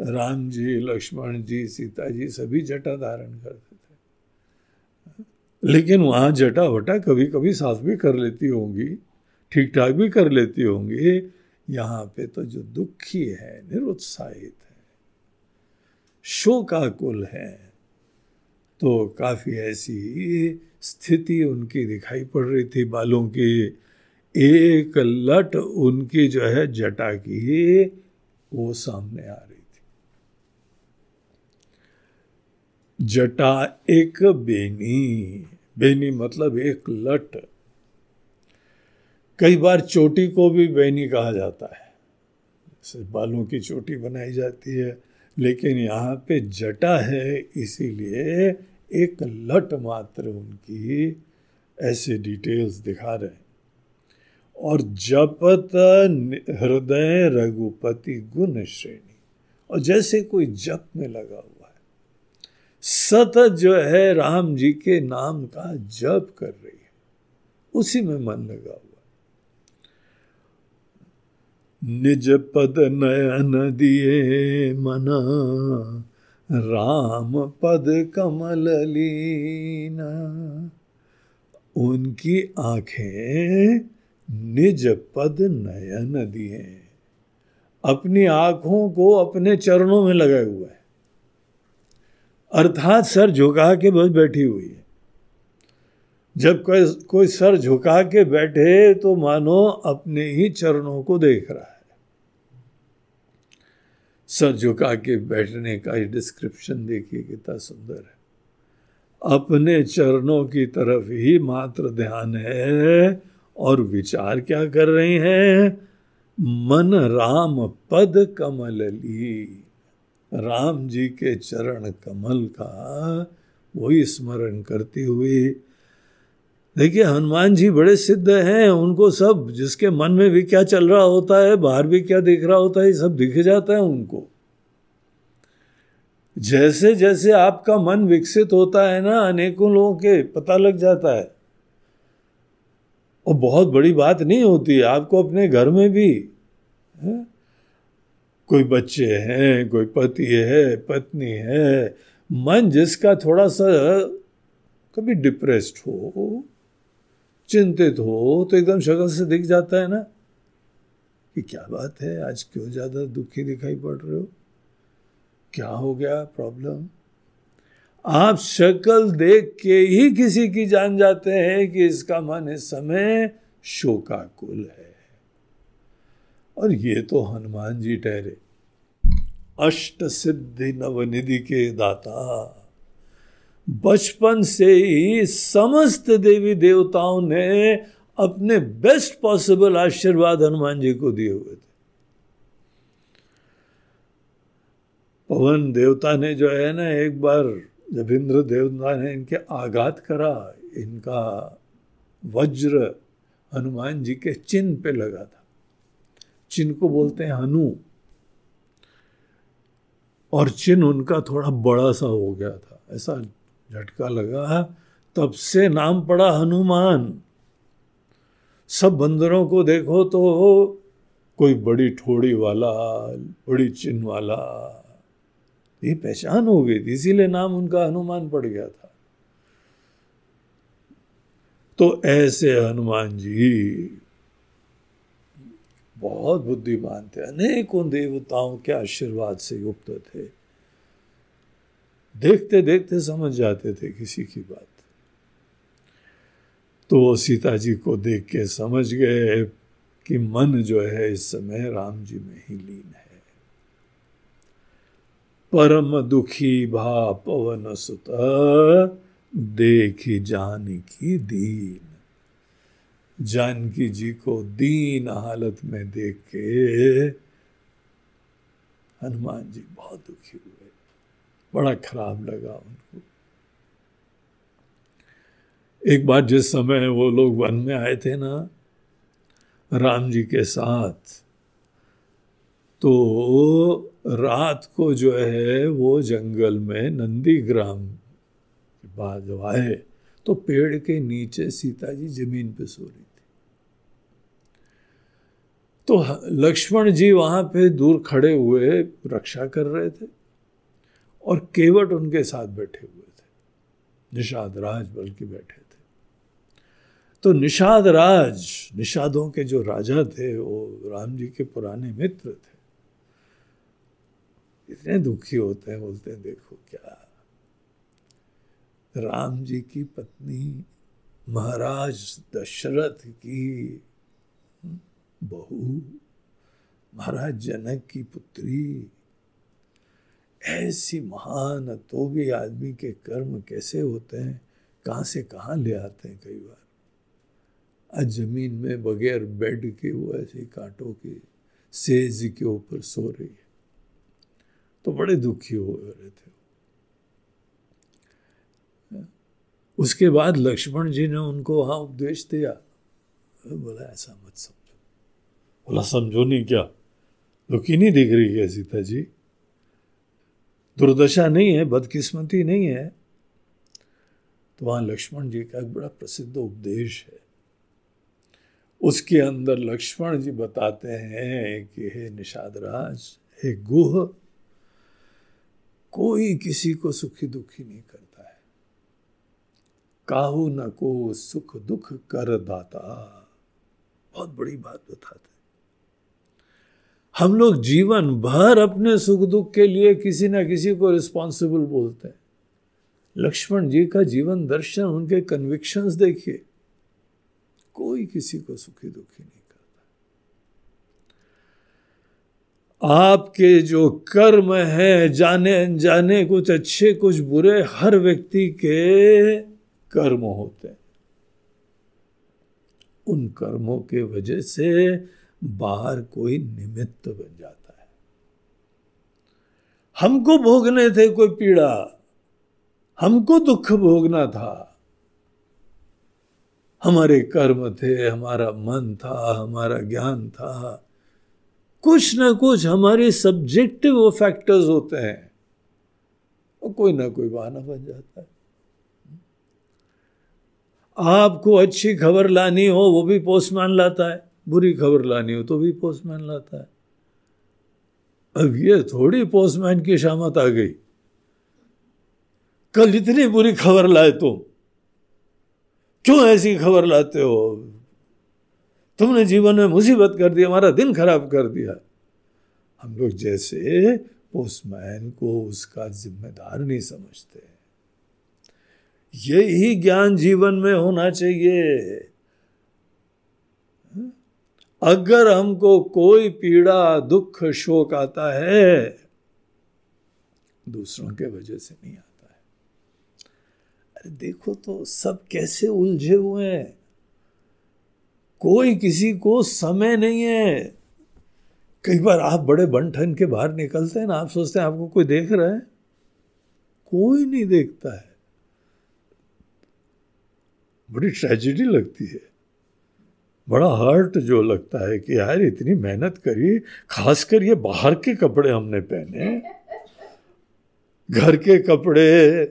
राम जी, लक्ष्मण जी, सीता जी, सभी जटा धारण करते थे। लेकिन वहाँ जटा वटा कभी कभी साफ़ भी कर लेती होंगी ठीक ठाक भी कर लेती होंगी। यहाँ पे तो जो दुखी है, निरुत्साहित है, शोकाकुल है तो काफ़ी ऐसी स्थिति उनकी दिखाई पड़ रही थी बालों की। एक लट उनकी जो है जटा की वो सामने आ रही थी। जटा एक बेनी बेनी मतलब एक लट। कई बार चोटी को भी बैनी कहा जाता है। बालों की चोटी बनाई जाती है, लेकिन यहाँ पे जटा है, इसीलिए एक लट मात्र उनकी ऐसे डिटेल्स दिखा रहे हैं। और जपत हृदय रघुपति गुण श्रेणी, और जैसे कोई जप में लगा हुआ है। सतत जो है राम जी के नाम का जप कर रही है, उसी में मन लगा हुआ निज पद नयन दिए मना। राम पद कमल लीना। उनकी आँखें निज पद नयन दिए। अपनी आँखों को अपने चरणों में लगाए हुआ है। अर्थात सर झुका के बस बैठी हुई है। जब कोई कोई सर झुका के बैठे तो मानो अपने ही चरणों को देख रहा है। सर झुका के बैठने का ही डिस्क्रिप्शन देखिए कितना सुंदर है। अपने चरणों की तरफ़ ही मात्र ध्यान है और विचार क्या कर रहे हैं? मन राम पद कमल ली। राम जी के चरण कमल का वही स्मरण करती हुई देखिए, हनुमान जी बड़े सिद्ध हैं, उनको सब, जिसके मन में भी क्या चल रहा होता है, बाहर भी क्या दिख रहा होता है सब दिख जाता है उनको जैसे जैसे आपका मन विकसित होता है ना, अनेकों लोगों के पता लग जाता है और बहुत बड़ी बात नहीं होती, आपको अपने घर में भी, है? कोई बच्चे हैं, कोई पति है, पत्नी है, मन जिसका थोड़ा सा कभी डिप्रेस्ड हो चिंतित हो तो एकदम शक्ल से दिख जाता है ना कि क्या बात है, आज क्यों ज़्यादा दुखी दिखाई पड़ रहे हो? क्या हो गया प्रॉब्लम? आप शक्ल देख के ही किसी की जान जाते हैं कि इसका मन इस समय शोकाकुल है। और ये तो हनुमान जी ठहरे। अष्ट सिद्धि नवनिधि के दाता। बचपन से ही समस्त देवी देवताओं ने अपने बेस्ट पॉसिबल आशीर्वाद हनुमान जी को दिए हुए थे। पवन देवता ने जो है ना, एक बार जब इंद्र देवता ने इनके आघात करा, इनका वज्र हनुमान जी के चिन्ह पे लगा था। चिन्ह को बोलते हैं हनु। और चिन्ह उनका थोड़ा बड़ा सा हो गया था, ऐसा झटका लगा, तब से नाम पड़ा हनुमान। सब बंदरों को देखो तो कोई बड़ी ठोड़ी वाला, बड़ी चिन्ह वाला। ये पहचान हो गई थी, इसीलिए नाम उनका हनुमान पड़ गया था। तो ऐसे हनुमान जी बहुत बुद्धिमान थे, अनेकों देवताओं के आशीर्वाद से युक्त थे। देखते देखते समझ जाते थे किसी की बात। तो वो सीता जी को देख के समझ गए कि मन जो है इस समय राम जी में ही लीन है। परम दुखी भा पवन सुत, देखी जानकी दीन। जानकी जी को दीन हालत में देख के हनुमान जी बहुत दुखी हुए। बड़ा खराब लगा उनको। एक बार जिस समय वो लोग वन में आए थे ना, राम जी के साथ तो रात को जो है वो जंगल में नंदी ग्राम के बाद जब आए तो पेड़ के नीचे सीता जी ज़मीन पे सो रही थी। तो लक्ष्मण जी वहाँ पे दूर खड़े हुए रक्षा कर रहे थे। और केवट उनके साथ बैठे हुए थे। निषाद राज बल्कि बैठे थे। तो निषाद राज, निषादों के जो राजा थे, वो राम जी के पुराने मित्र थे। इतने दुखी होते हैं, बोलते हैं, देखो क्या, राम जी की पत्नी महाराज दशरथ की बहू, महाराज जनक की पुत्री ऐसी महान भी आदमी के कर्म कैसे होते हैं? कहाँ से कहाँ ले आते हैं कई बार? आज ज़मीन में बगैर बेड के वो ऐसे कांटों के सेज के ऊपर सो रही है। तो बड़े दुखी हो रहे थे उसके बाद लक्ष्मण जी ने उनको वहाँ उपदेश दिया। बोला, ऐसा मत समझो। बोला, समझो नहीं क्या? दुखी नहीं दिख रही है सीता जी? दुर्दशा नहीं है, बदकिस्मती नहीं है। तो वहाँ लक्ष्मण जी का एक बड़ा प्रसिद्ध उपदेश है। उसके अंदर लक्ष्मण जी बताते हैं कि हे निषाद राज हे गुह, कोई किसी को सुखी दुखी नहीं करता है। काहू न को सुख दुख कर दाता। बहुत बड़ी बात बताते हम लोग जीवन भर अपने सुख दुख के लिए किसी ना किसी को रिस्पॉन्सिबल बोलते हैं। लक्ष्मण जी का जीवन दर्शन, उनके कन्विक्शंस देखिए। कोई किसी को सुखी दुखी नहीं करता। आपके जो कर्म है, जाने अनजाने कुछ अच्छे, कुछ बुरे, हर व्यक्ति के कर्म होते हैं। उन कर्मों के वजह से बाहर कोई निमित्त बन जाता है। हमको भोगने थे कोई पीड़ा, हमको दुख भोगना था। हमारे कर्म थे, हमारा मन था, हमारा ज्ञान था। कुछ ना कुछ हमारे सब्जेक्टिव वो फैक्टर्स होते हैं। और कोई ना कोई बहाना बन जाता है। आपको अच्छी खबर लानी हो, वो भी पोस्टमैन लाता है। बुरी खबर लानी हो तो भी पोस्टमैन लाता है। अब ये थोड़ी पोस्टमैन की शामत आ गई। कल इतनी बुरी खबर लाए तुम। क्यों ऐसी खबर लाते हो? तुमने जीवन में मुसीबत कर दी, हमारा दिन खराब कर दिया। हम लोग जैसे पोस्टमैन को उसका जिम्मेदार नहीं समझते। यही ज्ञान जीवन में होना चाहिए। अगर हमको कोई पीड़ा, दुख, शोक आता है, दूसरों के वजह से नहीं आता है। अरे देखो तो सब कैसे उलझे हुए हैं। कोई किसी को समय नहीं है। कई बार आप बड़े बंठन के बाहर निकलते हैं ना, आप सोचते हैं आपको कोई देख रहा है? कोई नहीं देखता है। बड़ी ट्रेजिडी लगती है। बड़ा हर्ट जो लगता है कि यार इतनी मेहनत करी, खासकर ये बाहर के कपड़े हमने पहने। घर के कपड़े,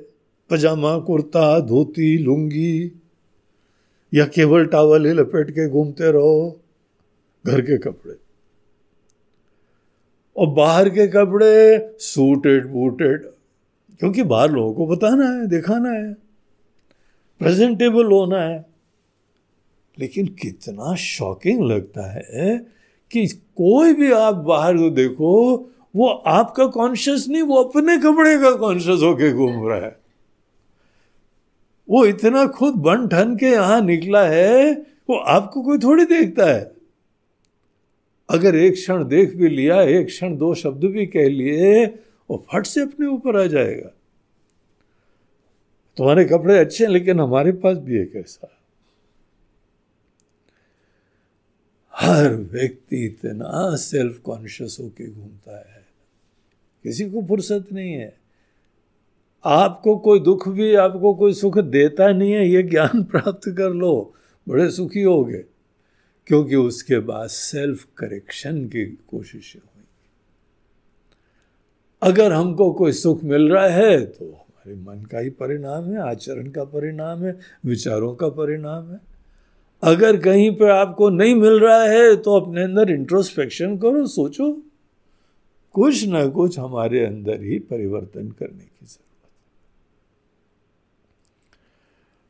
पजामा, कुर्ता, धोती, लुंगी, या केवल टावल ही लपेट के घूमते रहो, घर के कपड़े। और बाहर के कपड़े सूटेड बूटेड क्योंकि बाहर लोगों को बताना है, दिखाना है प्रेजेंटेबल होना है। लेकिन कितना शॉकिंग लगता है कि कोई भी आप बाहर को देखो, वो आपका कॉन्शियस नहीं, वो अपने कपड़े का कॉन्शियस होके घूम रहा है। वो इतना खुद बन ठन के यहाँ निकला है, वो आपको कोई थोड़ी देखता है। अगर एक क्षण देख भी लिया, एक क्षण दो शब्द भी कह लिए, वो फट से अपने ऊपर आ जाएगा। तुम्हारे कपड़े अच्छे हैं, लेकिन हमारे पास भी एक ऐसा हर व्यक्ति इतना सेल्फ कॉन्शियस होके घूमता है। किसी को फुर्सत नहीं है। आपको कोई दुख भी, आपको कोई सुख देता नहीं है, ये ज्ञान प्राप्त कर लो। बड़े सुखी हो गए। क्योंकि उसके बाद सेल्फ करेक्शन की कोशिशें हुई। अगर हमको कोई सुख मिल रहा है तो हमारे मन का ही परिणाम है, आचरण का परिणाम है, विचारों का परिणाम है। अगर कहीं पर आपको नहीं मिल रहा है तो अपने अंदर इंट्रोस्पेक्शन करो, सोचो। कुछ ना कुछ हमारे अंदर ही परिवर्तन करने की ज़रूरत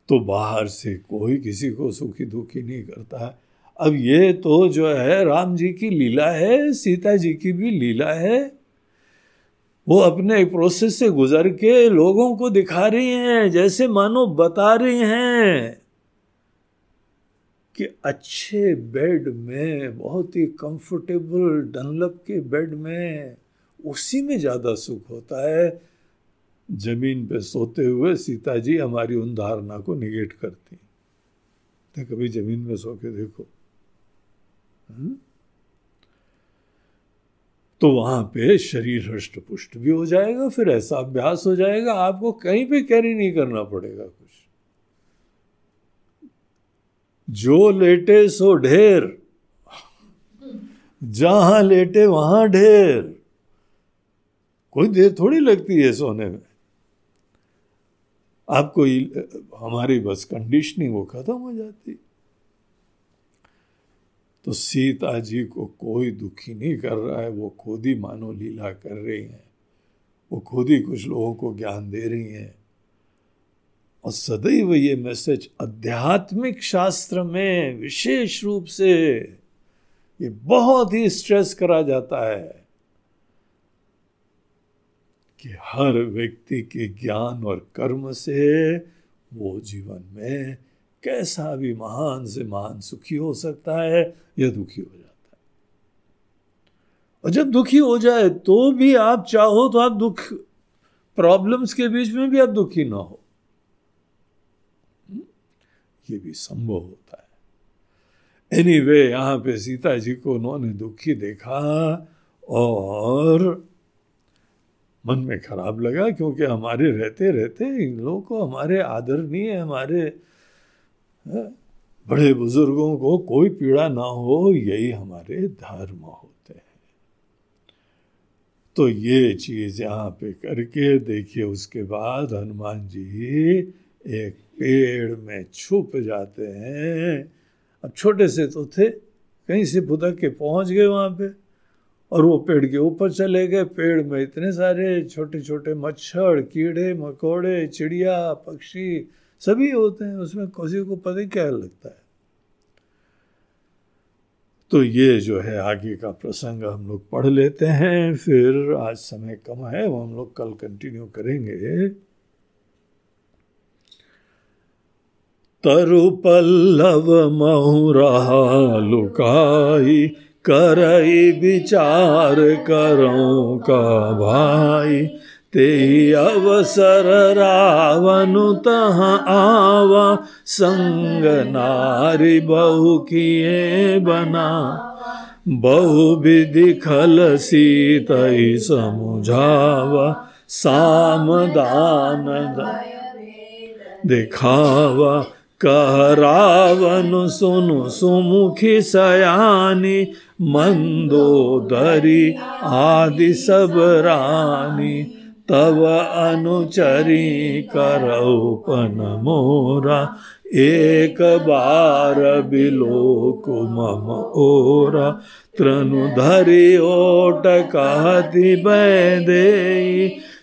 तो बाहर से कोई किसी को सुखी दुखी नहीं करता है। अब ये तो जो है, राम जी की लीला है, सीता जी की भी लीला है। वो अपने एक प्रोसेस से गुजर के लोगों को दिखा रही हैं, जैसे मानो बता रही हैं। कि अच्छे बेड में, बहुत ही कंफर्टेबल डनलप के बेड में, उसी में ज़्यादा सुख होता है ज़मीन पे सोते हुए सीता जी हमारी उन धारणा को निगेट करती तो कभी ज़मीन में सो के देखो हुँ? हम्म? तो वहाँ पे शरीर हृष्ट पुष्ट भी हो जाएगा, फिर ऐसा अभ्यास हो जाएगा, आपको कहीं पे कैरी नहीं करना पड़ेगा कुछ जो लेटे सो ढेर, जहाँ लेटे वहाँ ढेर। कोई देर थोड़ी लगती है सोने में। आपको हमारी बस कंडीशनिंग वो खत्म हो जाती। तो सीता जी को कोई दुखी नहीं कर रहा है, वो खुद ही मानो लीला कर रही हैं। वो खुद ही कुछ लोगों को ज्ञान दे रही हैं। और सदैव ये मैसेज आध्यात्मिक शास्त्र में विशेष रूप से ये बहुत ही स्ट्रेस करा जाता है कि हर व्यक्ति के ज्ञान और कर्म से वो जीवन में कैसा भी महान से महान सुखी हो सकता है या दुखी हो जाता है। और जब दुखी हो जाए तो भी आप चाहो तो आप दुख प्रॉब्लम्स के बीच में भी आप दुखी ना हो। ये भी संभव होता है। एनी वे यहाँ पे सीता जी को उन्होंने दुखी देखा और मन में खराब लगा क्योंकि हमारे रहते रहते इन लोगों को, हमारे आदर नहीं है हमारे बड़े बुज़ुर्गों को कोई पीड़ा ना हो, यही हमारे धर्म होते हैं। तो ये चीज़ यहाँ पे करके देखिए, उसके बाद हनुमान जी एक पेड़ में छुप जाते हैं। अब छोटे से तो थे, कहीं से फुदक के पहुँच गए वहाँ पे, और वो पेड़ के ऊपर चले गए। पेड़ में इतने सारे छोटे छोटे मच्छर, कीड़े, मकोड़े, चिड़िया, पक्षी, सभी होते हैं। उसमें किसी को पता ही क्या लगता है। तो ये जो है आगे का प्रसंग हम लोग पढ़ लेते हैं। फिर आज समय कम है, वो हम लोग कल कंटिन्यू करेंगे। तरु पल्लव महुरा लुकाई करई विचार करो का भाई। ते अवसर रावनु तह आवा संग नारी बहु किए बना। बहु विधि खल सीत समुझावा सामदान दिखावा। कह रावण सुनु सुमुखी सयानी, मंदोदरी आदि सब रानी, तव अनुचरी करौपन मोरा, एक बार बिलो मम ओरा। त्रनु ओट कहती बैदे,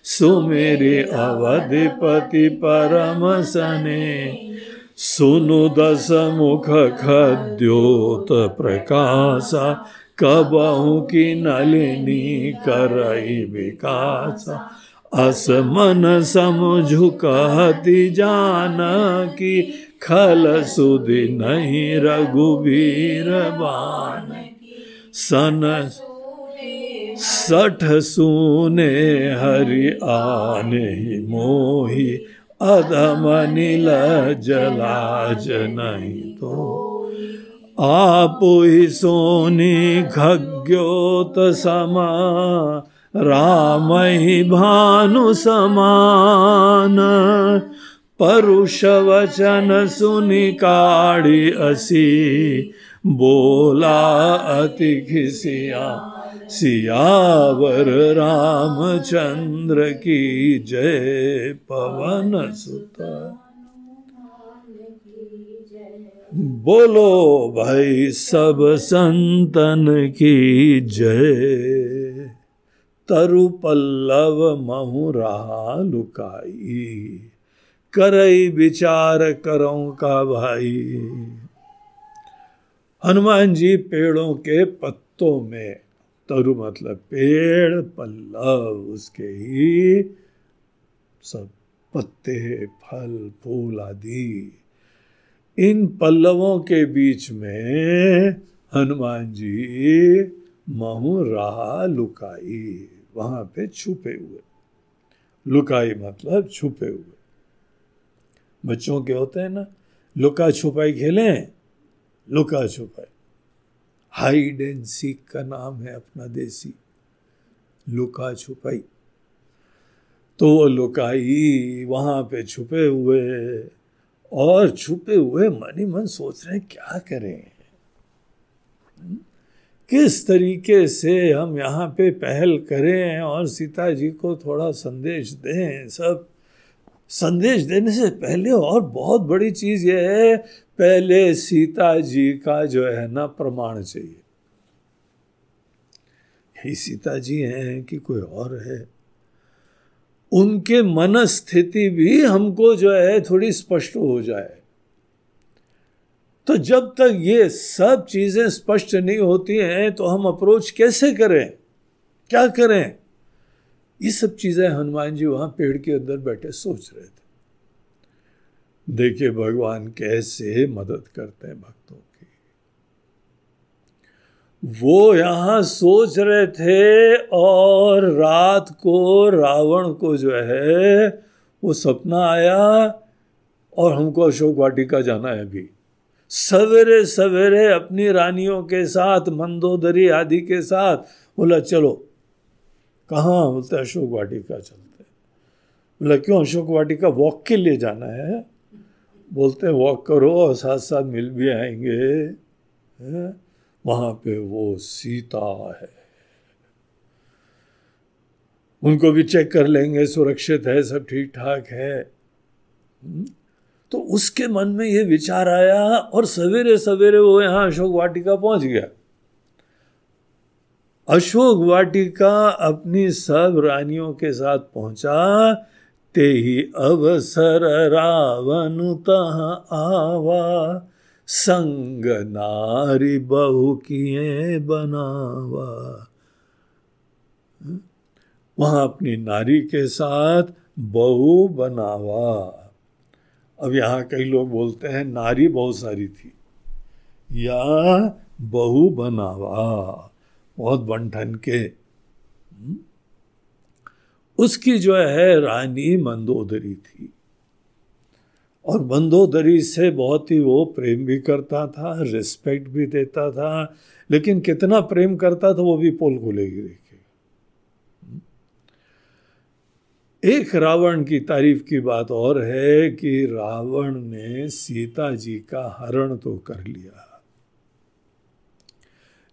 सुमेरे अवधिपति परम सने सुनु दस मुख खद्योत प्रकाशा, कबहू की नलिनी करई विकासा। अस मन समझु कहती जान की खल सुधि नहीं रघुवीर बान। सन सठ सुने हरि आने मोही अधम नील जलाज नहीं तो आप ही सोनी खग्योत समा, राम ही भानु समान। परुष वचन सुनि काढ़ी असी, बोला अति खिसिया सियावर रामचंद्र की जय पवन सुता। बोलो भाई सब संतन की जय। तरु पल्लव महुरा लुकाई करई विचार करो का भाई। हनुमान जी पेड़ों के पत्तों में तरु मतलब पेड़, पल्लव, उसके ही सब पत्ते, फल, फूल आदि। इन पल्लवों के बीच में हनुमान जी महू रहा लुकाई, वहाँ पे छुपे हुए। लुकाई मतलब छुपे हुए। बच्चों के होते हैं ना, लुका छुपाई खेलें, लुका छुपाई। हाइड एंड सीक का नाम है अपना देसी, लुका छुपाई। तो वो लुकाई वहाँ पे छुपे हुए और छुपे हुए मन ही मन सोच रहे हैं, क्या करें? किस तरीके से हम यहाँ पे पहल करें और सीता जी को थोड़ा संदेश दें, सब संदेश देने से पहले और बहुत बड़ी चीज़ यह है, पहले सीता जी का जो है ना प्रमाण चाहिए। यही सीता जी हैं कि कोई और है। उनके मन स्थिति भी हमको जो है थोड़ी स्पष्ट हो जाए। तो जब तक ये सब चीज़ें स्पष्ट नहीं होती हैं तो हम अप्रोच कैसे करें? क्या करें? ये सब चीज़ें हनुमान जी वहाँ पेड़ के अंदर बैठे सोच रहे थे। देखिए भगवान कैसे मदद करते हैं भक्तों की। वो यहाँ सोच रहे थे और रात को, रावण को जो है, वो सपना आया और हमको अशोक वाटिका जाना है अभी। सवेरे सवेरे अपनी रानियों के साथ, मंदोदरी आदि के साथ बोला, चलो कहाँ बोलते अशोक वाटिका चलते बोला, क्यों अशोक वाटिका वॉक के लिए जाना है? बोलते हैं वॉक करो और साथ साथ मिल भी आएँगे। वहाँ पे वो सीता है। उनको भी चेक कर लेंगे, सुरक्षित है, सब ठीक ठाक है। हम्म? तो उसके मन में ये विचार आया और सवेरे सवेरे वो यहाँ अशोक वाटिका पहुँच गया। अशोक वाटिका अपनी सब रानियों के साथ पहुँचा। ते ही अवसर रावण आवा। संग नारी बहु किए बनावा। वहाँ अपनी नारी के साथ बहु बनावा। अब यहाँ कई लोग बोलते हैं, नारी बहुत सारी थी। या बहु बनावा। बहुत बंठन के। उसकी जो है रानी मंदोदरी थी। और मंदोदरी से बहुत ही वो प्रेम भी करता था रिस्पेक्ट भी देता था, लेकिन कितना प्रेम करता था वो भी पोल खोलेगी देखिए एक रावण की तारीफ़ की बात और है कि रावण ने सीता जी का हरण तो कर लिया।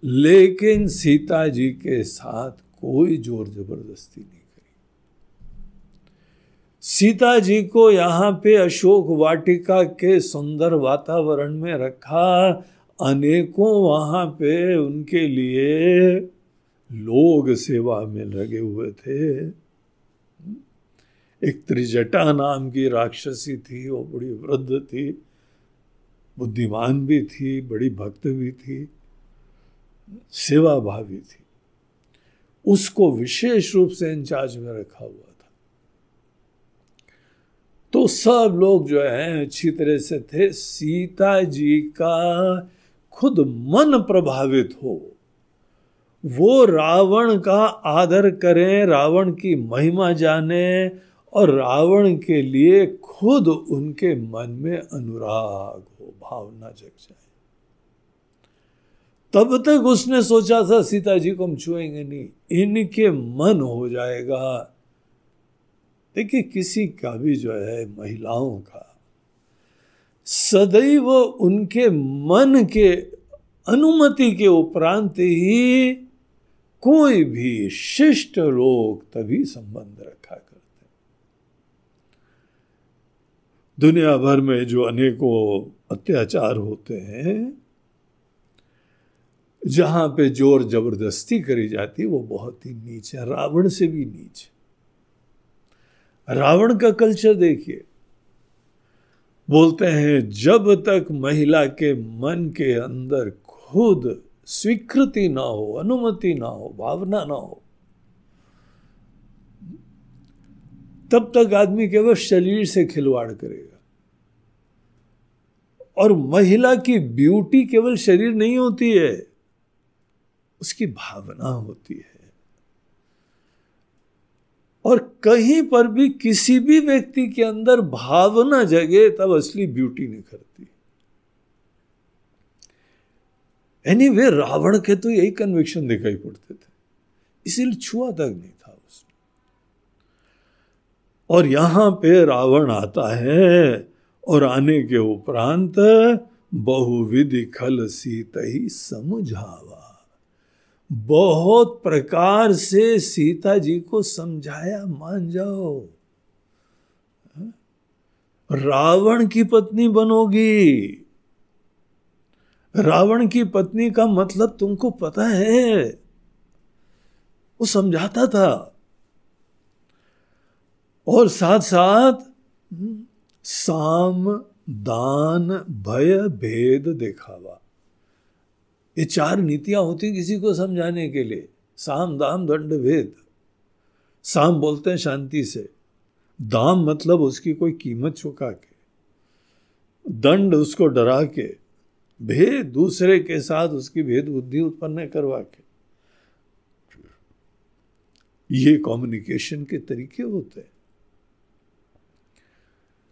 लेकिन सीता जी के साथ कोई ज़ोर ज़बरदस्ती नहीं करी। सीता जी को यहाँ पे अशोक वाटिका के सुंदर वातावरण में रखा, अनेकों वहाँ पे उनके लिए लोग सेवा में लगे हुए थे। एक त्रिजटा नाम की राक्षसी थी, वो बड़ी वृद्ध थी, बुद्धिमान भी थी, बड़ी भक्त भी थी। सेवा भावी थी। उसको विशेष रूप से इंचार्ज में रखा हुआ था। तो सब लोग जो है, अच्छी तरह से थे। सीता जी का खुद मन प्रभावित हो। वो रावण का आदर करें, रावण की महिमा जाने और रावण के लिए खुद उनके मन में अनुराग हो, भावना जग जाए। तब तक उसने सोचा था, सीता जी को हम छुएँगे नहीं। इनके मन हो जाएगा। देखिए, किसी का भी जो है, महिलाओं का, सदैव उनके मन के अनुमति के उपरांत ही कोई भी शिष्ट लोग तभी संबंध रखा करते दुनिया भर में जो अनेकों अत्याचार होते हैं जहाँ पे ज़ोर ज़बरदस्ती करी जाती, वो बहुत ही नीच है। रावण से भी नीच। रावण का कल्चर देखिए। बोलते हैं, जब तक महिला के मन के अंदर खुद स्वीकृति ना हो, अनुमति ना हो, भावना ना हो, तब तक आदमी केवल शरीर से खिलवाड़ करेगा। और महिला की ब्यूटी केवल शरीर नहीं होती है। उसकी भावना होती है। और कहीं पर भी किसी भी व्यक्ति के अंदर भावना जगे, तब असली ब्यूटी निखरती। एनी वे रावण के तो यही कन्विक्शन दिखाई पड़ते थे। इसीलिए छुआ तक नहीं था उसने। और यहाँ पे रावण आता है और आने के उपरांत बहुविधि खल सीत ही समझावा। बहुत प्रकार से सीता जी को समझाया, मान जाओ। रावण की पत्नी बनोगी। रावण की पत्नी का मतलब तुमको पता है। वो समझाता था। और साथ साथ साम, दान, भय, भेद दिखावा। ये चार नीतियाँ होती किसी को समझाने के लिए। साम, दाम, दंड, भेद। साम बोलते हैं शांति से। दाम मतलब उसकी कोई कीमत चुका के। दंड उसको डरा के। भेद दूसरे के साथ उसकी भेद बुद्धि उत्पन्न करवा के। ये कम्युनिकेशन के तरीके होते हैं।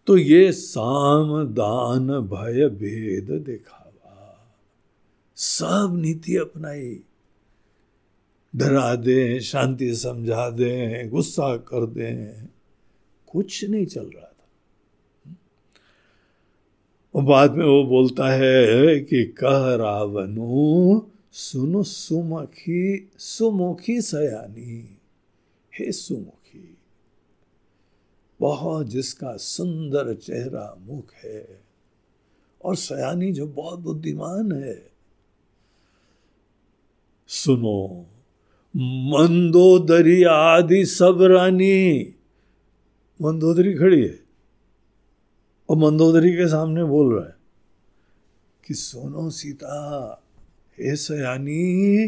तो ये साम, दान, भय, भेद दिखावा सब नीति अपनाई। डरा दे, शांति समझा दे, गुस्सा कर दे। कुछ नहीं चल रहा था। और बाद में वो बोलता है कि कह रावणु, सुनो सुमुखी सुमुखी सयानी। हे सुमुखी बहुत जिसका सुंदर चेहरा मुख है और सयानी जो बहुत बुद्धिमान है। सुनो, मंदोदरी आदि सब रानी, मंदोदरी खड़ी है। और मंदोदरी के सामने बोल रहा है कि सुनो सीता, हे सयानी,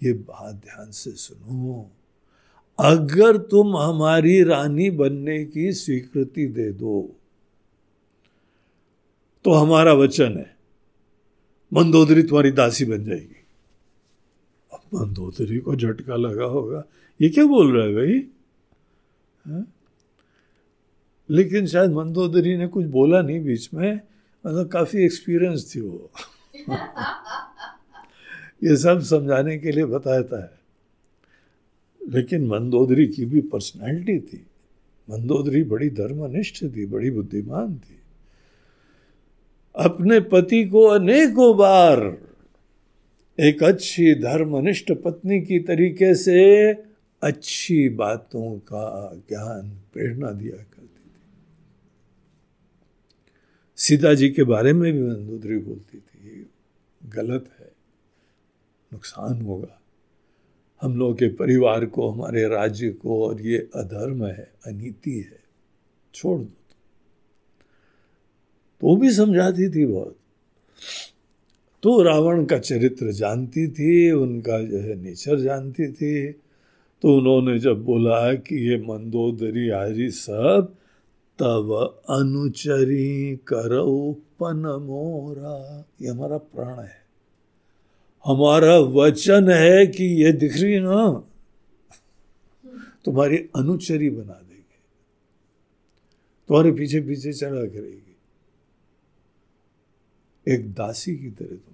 ये बात ध्यान से सुनो। अगर तुम हमारी रानी बनने की स्वीकृति दे दो तो हमारा वचन है, मंदोदरी तुम्हारी दासी बन जाएगी। मंदोदरी को झटका लगा होगा। ये क्या बोल रहा है भाई? हा? लेकिन शायद मंदोदरी ने कुछ बोला नहीं बीच में। मतलब काफ़ी एक्सपीरियंस थी वो। ये सब समझाने के लिए बताता है। लेकिन मंदोदरी की भी पर्सनैलिटी थी। मंदोदरी बड़ी धर्मनिष्ठ थी, बड़ी बुद्धिमान थी। अपने पति को अनेकों बार एक अच्छी धर्मनिष्ठ पत्नी की तरीके से अच्छी बातों का ज्ञान प्रेरणा दिया करती थी। सीता जी के बारे में भी मंदोदरी बोलती थी, गलत है, नुकसान होगा। हम लोगों के परिवार को, हमारे राज्य को, और ये अधर्म है, अनीति है, छोड़ दो तो भी समझाती थी बहुत। तो रावण का चरित्र जानती थी, उनका जो है नेचर जानती थी। तो उन्होंने जब बोला कि ये मंदोदरी आरी सब, तब अनुचरी करो पन मोरा। ये हमारा प्राण है। हमारा वचन है कि ये दिख रही ना, तुम्हारी अनुचरी बना देंगे। तुम्हारे पीछे पीछे चढ़ा करेगी। एक दासी की तरह देंगे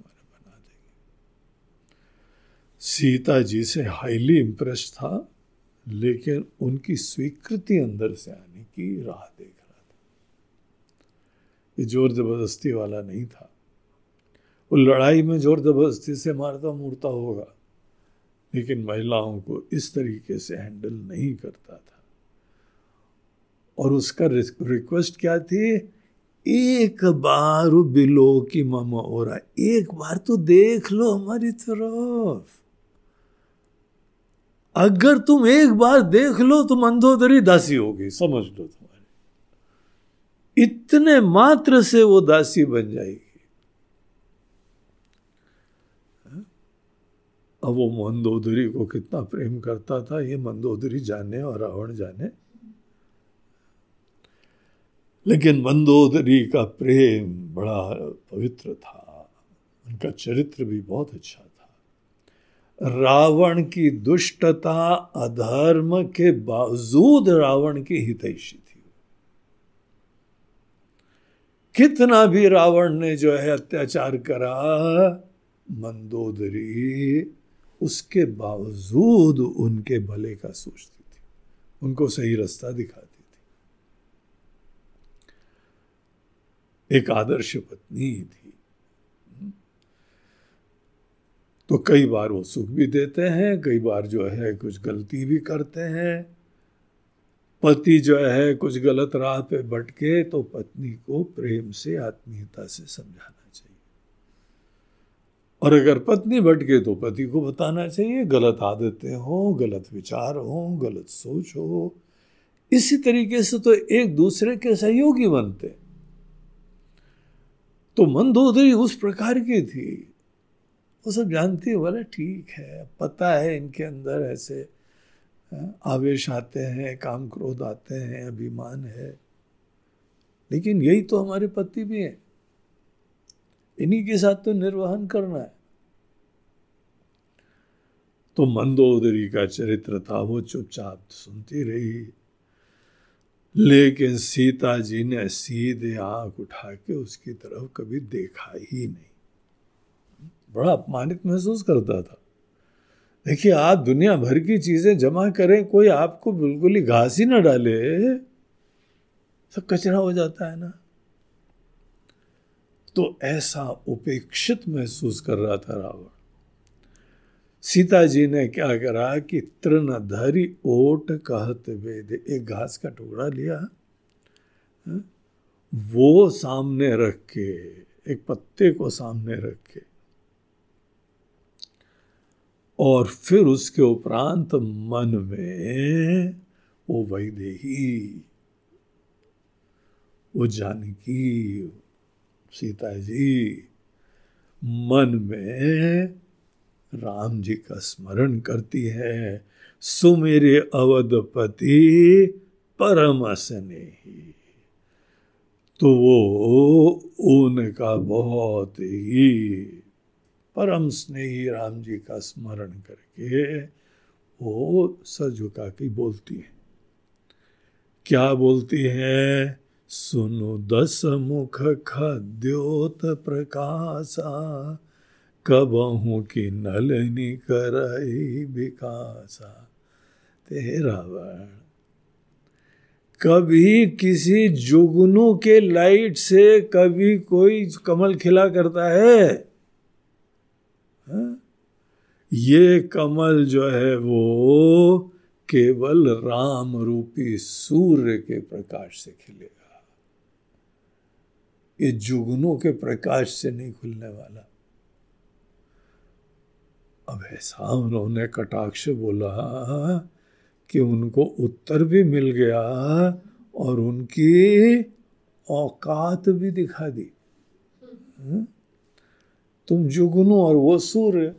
सीता जी से हाईली इंप्रेस था, लेकिन उनकी स्वीकृति अंदर से आने की राह देख रहा था। ये ज़ोर ज़बरदस्ती वाला नहीं था। वो लड़ाई में ज़ोर ज़बरदस्ती से मारता मूर्ता होगा, लेकिन महिलाओं को इस तरीके से हैंडल नहीं करता था। और उसका रिक्वेस्ट क्या थी? एक बार बिलो की मामा हो रहा एक बार तो देख लो हमारी तरफ़। अगर तुम एक बार देख लो तो मंदोदरी दासी होगी, समझ लो तुम्हारी। इतने मात्र से वो दासी बन जाएगी। अब वो मंदोदरी को कितना प्रेम करता था, ये मंदोदरी जाने और रावण जाने। लेकिन मंदोदरी का प्रेम बड़ा पवित्र था। उनका चरित्र भी बहुत अच्छा था रावण की दुष्टता, अधर्म के बावजूद रावण की हितैषी थी। कितना भी रावण ने जो है अत्याचार करा, मंदोदरी उसके बावजूद उनके भले का सोचती थी। उनको सही रास्ता दिखाती थी। एक आदर्श पत्नी थी। तो कई बार वो सुख भी देते हैं, कई बार जो है कुछ गलती भी करते हैं। पति जो है कुछ गलत राह पे भटके तो पत्नी को प्रेम से, आत्मीयता से समझाना चाहिए। और अगर पत्नी भटके तो पति को बताना चाहिए, गलत आदतें हो, गलत विचार हो, गलत सोच हो। इसी तरीके से तो एक दूसरे के सहयोगी बनते। तो मंदोदरी उस प्रकार की थी। वो सब जानती है, बोले, ठीक है, पता है इनके अंदर ऐसे आवेश आते हैं, काम क्रोध आते हैं, अभिमान है। लेकिन यही तो हमारे पति भी हैं। इन्हीं के साथ तो निर्वहन करना है। तो मंदोदरी का चरित्र था, वो चुपचाप सुनती रही। लेकिन सीता जी ने सीधे आँख उठा के उसकी तरफ़ कभी देखा ही नहीं। बड़ा अपमानित महसूस करता था। देखिए आप दुनिया भर की चीज़ें जमा करें कोई आपको बिल्कुल ही घास ही ना डाले। सब कचरा हो जाता है ना। तो ऐसा उपेक्षित महसूस कर रहा था रावण। सीता जी ने क्या करा कि तृणधरी ओट कहत वेद एक घास का टुकड़ा लिया हाँ, वो सामने रख के एक पत्ते को सामने रख के और फिर उसके उपरांत मन में वो वैदेही, वो जानकी सीता जी मन में राम जी का स्मरण करती है सुमेरे अवधपति परम स्नेही। तो वो उनका बहुत ही परम स्नेही राम जी का स्मरण करके वो सर झुका के बोलती है। क्या बोलती है? सुनो दस मुख खद्योत प्रकाशा कबहू की नलनी करई विकासा। तेरा वर्ण। कभी किसी जुगनू के लाइट से कभी कोई कमल खिला करता है? ये कमल जो है वो केवल राम रूपी सूर्य के प्रकाश से खिलेगा ये जुगनों के प्रकाश से नहीं खुलने वाला। अब ऐसा उन्होंने कटाक्ष बोला कि उनको उत्तर भी मिल गया और उनकी औकात भी दिखा दी। हुँ? तुम जुगनू और वो सूर्य।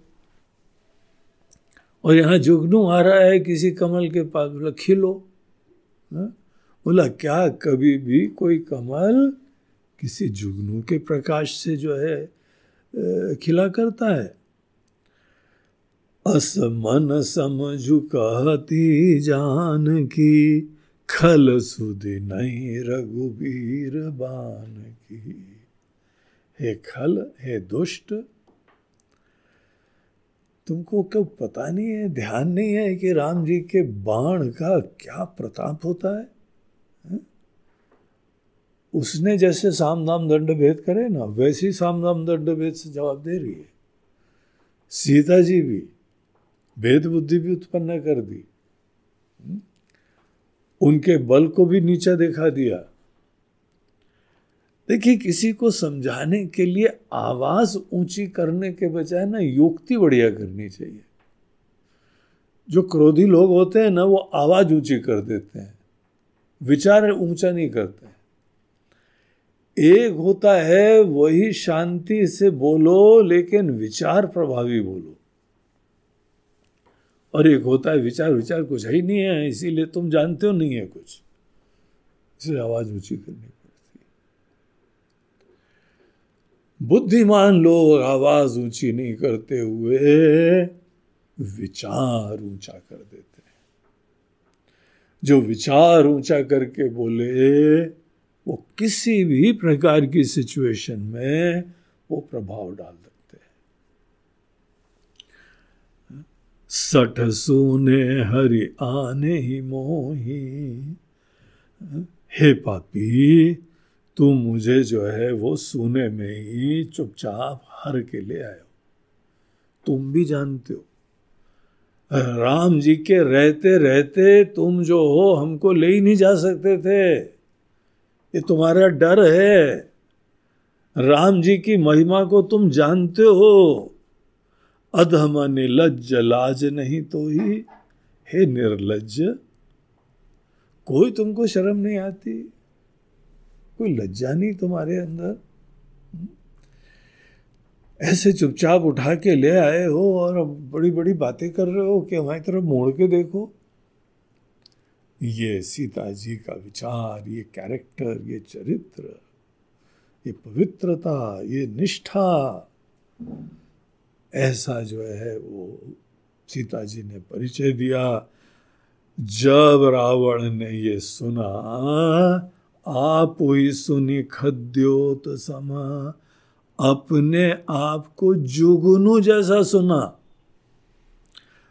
और यहाँ जुगनू आ रहा है, किसी कमल के पास। बोला, खिलो। हाँ? बोला, क्या कभी भी कोई कमल किसी जुगनू के प्रकाश से जो है खिला करता है? अस मन समझु कहती जान की, खल सुधि नहीं रघुबीर बान की। हे खल, हे दुष्ट, तुमको क्यों पता नहीं है, ध्यान नहीं है कि राम जी के बाण का क्या प्रताप होता है? उसने जैसे साम दाम दंड भेद करे ना, वैसे ही साम दाम दंड भेद से जवाब दे रही है। सीता जी भी भेद बुद्धि भी उत्पन्न कर दी। उनके बल को भी नीचा दिखा दिया। देखिए, किसी को समझाने के लिए आवाज़ ऊँची करने के बजाय ना युक्ति बढ़िया करनी चाहिए। जो क्रोधी लोग होते हैं ना, वो आवाज़ ऊँची कर देते हैं, विचार ऊँचा नहीं करते एक होता है, वही शांति से बोलो, लेकिन विचार प्रभावी बोलो। और एक होता है, विचार विचार कुछ है ही नहीं है, इसीलिए तुम जानते हो नहीं है कुछ। इसलिए आवाज़ ऊँची करनी पड़ती बुद्धिमान लोग आवाज़ ऊँची नहीं करते हुए विचार ऊँचा कर देते हैं। जो विचार ऊँचा करके बोले, वो किसी भी प्रकार की सिचुएशन में वो प्रभाव डाल सकते हैं। सठ सोने हरि आने ही मोही, हे पापी तू मुझे जो है वो सुने में ही चुपचाप हर के ले आयो। तुम भी जानते हो। राम जी के रहते रहते तुम जो हो हमको ले ही नहीं जा सकते थे। ये तुम्हारा डर है। राम जी की महिमा को तुम जानते हो। अधम निर्लज लाज नहीं तो ही, हे निर्लज कोई तुमको शर्म नहीं आती। कोई लज्जा नहीं तुम्हारे अंदर? ऐसे चुपचाप उठा के ले आए हो और अब बड़ी बड़ी बातें कर रहे हो कि हमारी तरफ़ मोड़ के देखो। ये सीता जी का विचार, ये कैरेक्टर, ये चरित्र, ये पवित्रता, ये निष्ठा, ऐसा जो है वो सीता जी ने परिचय दिया। जब रावण ने ये सुना आप ही सुनी खद्योत समा, अपने आप को जुगनू जैसा सुना।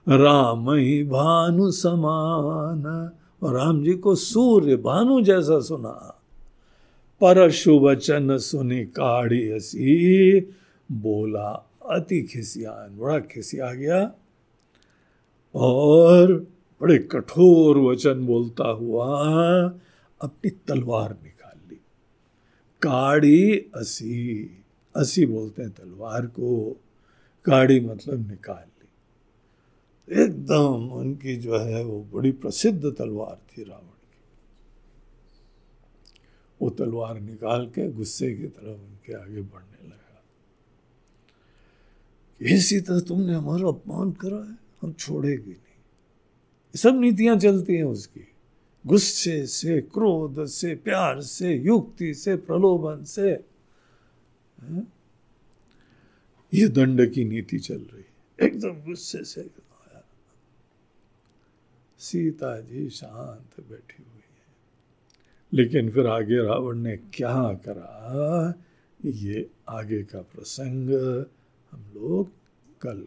राम ही भानु समान, और राम जी को सूर्य भानु जैसा सुना। पर वचन सुनी काढ़ी हसी, बोला अति खिसियान, बड़ा खिसिया गया। और बड़े कठोर वचन बोलता हुआ अपनी तलवार निकाल ली। काड़ी असी असी बोलते हैं तलवार को, काड़ी मतलब निकाल ली। एकदम उनकी जो है वो बड़ी प्रसिद्ध तलवार थी रावण की। वो तलवार निकाल के गुस्से की तरफ़ उनके आगे बढ़ने लगा। इसी तरह तुमने हमारा अपमान करा है, हम छोड़ेगी नहीं। सब नीतियाँ चलती हैं उसकी। गुस्से से, क्रोध से, प्यार से, युक्ति से, प्रलोभन से ये दंड की नीति चल रही है। एकदम गुस्से से। सीता जी शांत बैठी हुई है। लेकिन फिर आगे रावण ने क्या करा? ये आगे का प्रसंग हम लोग कल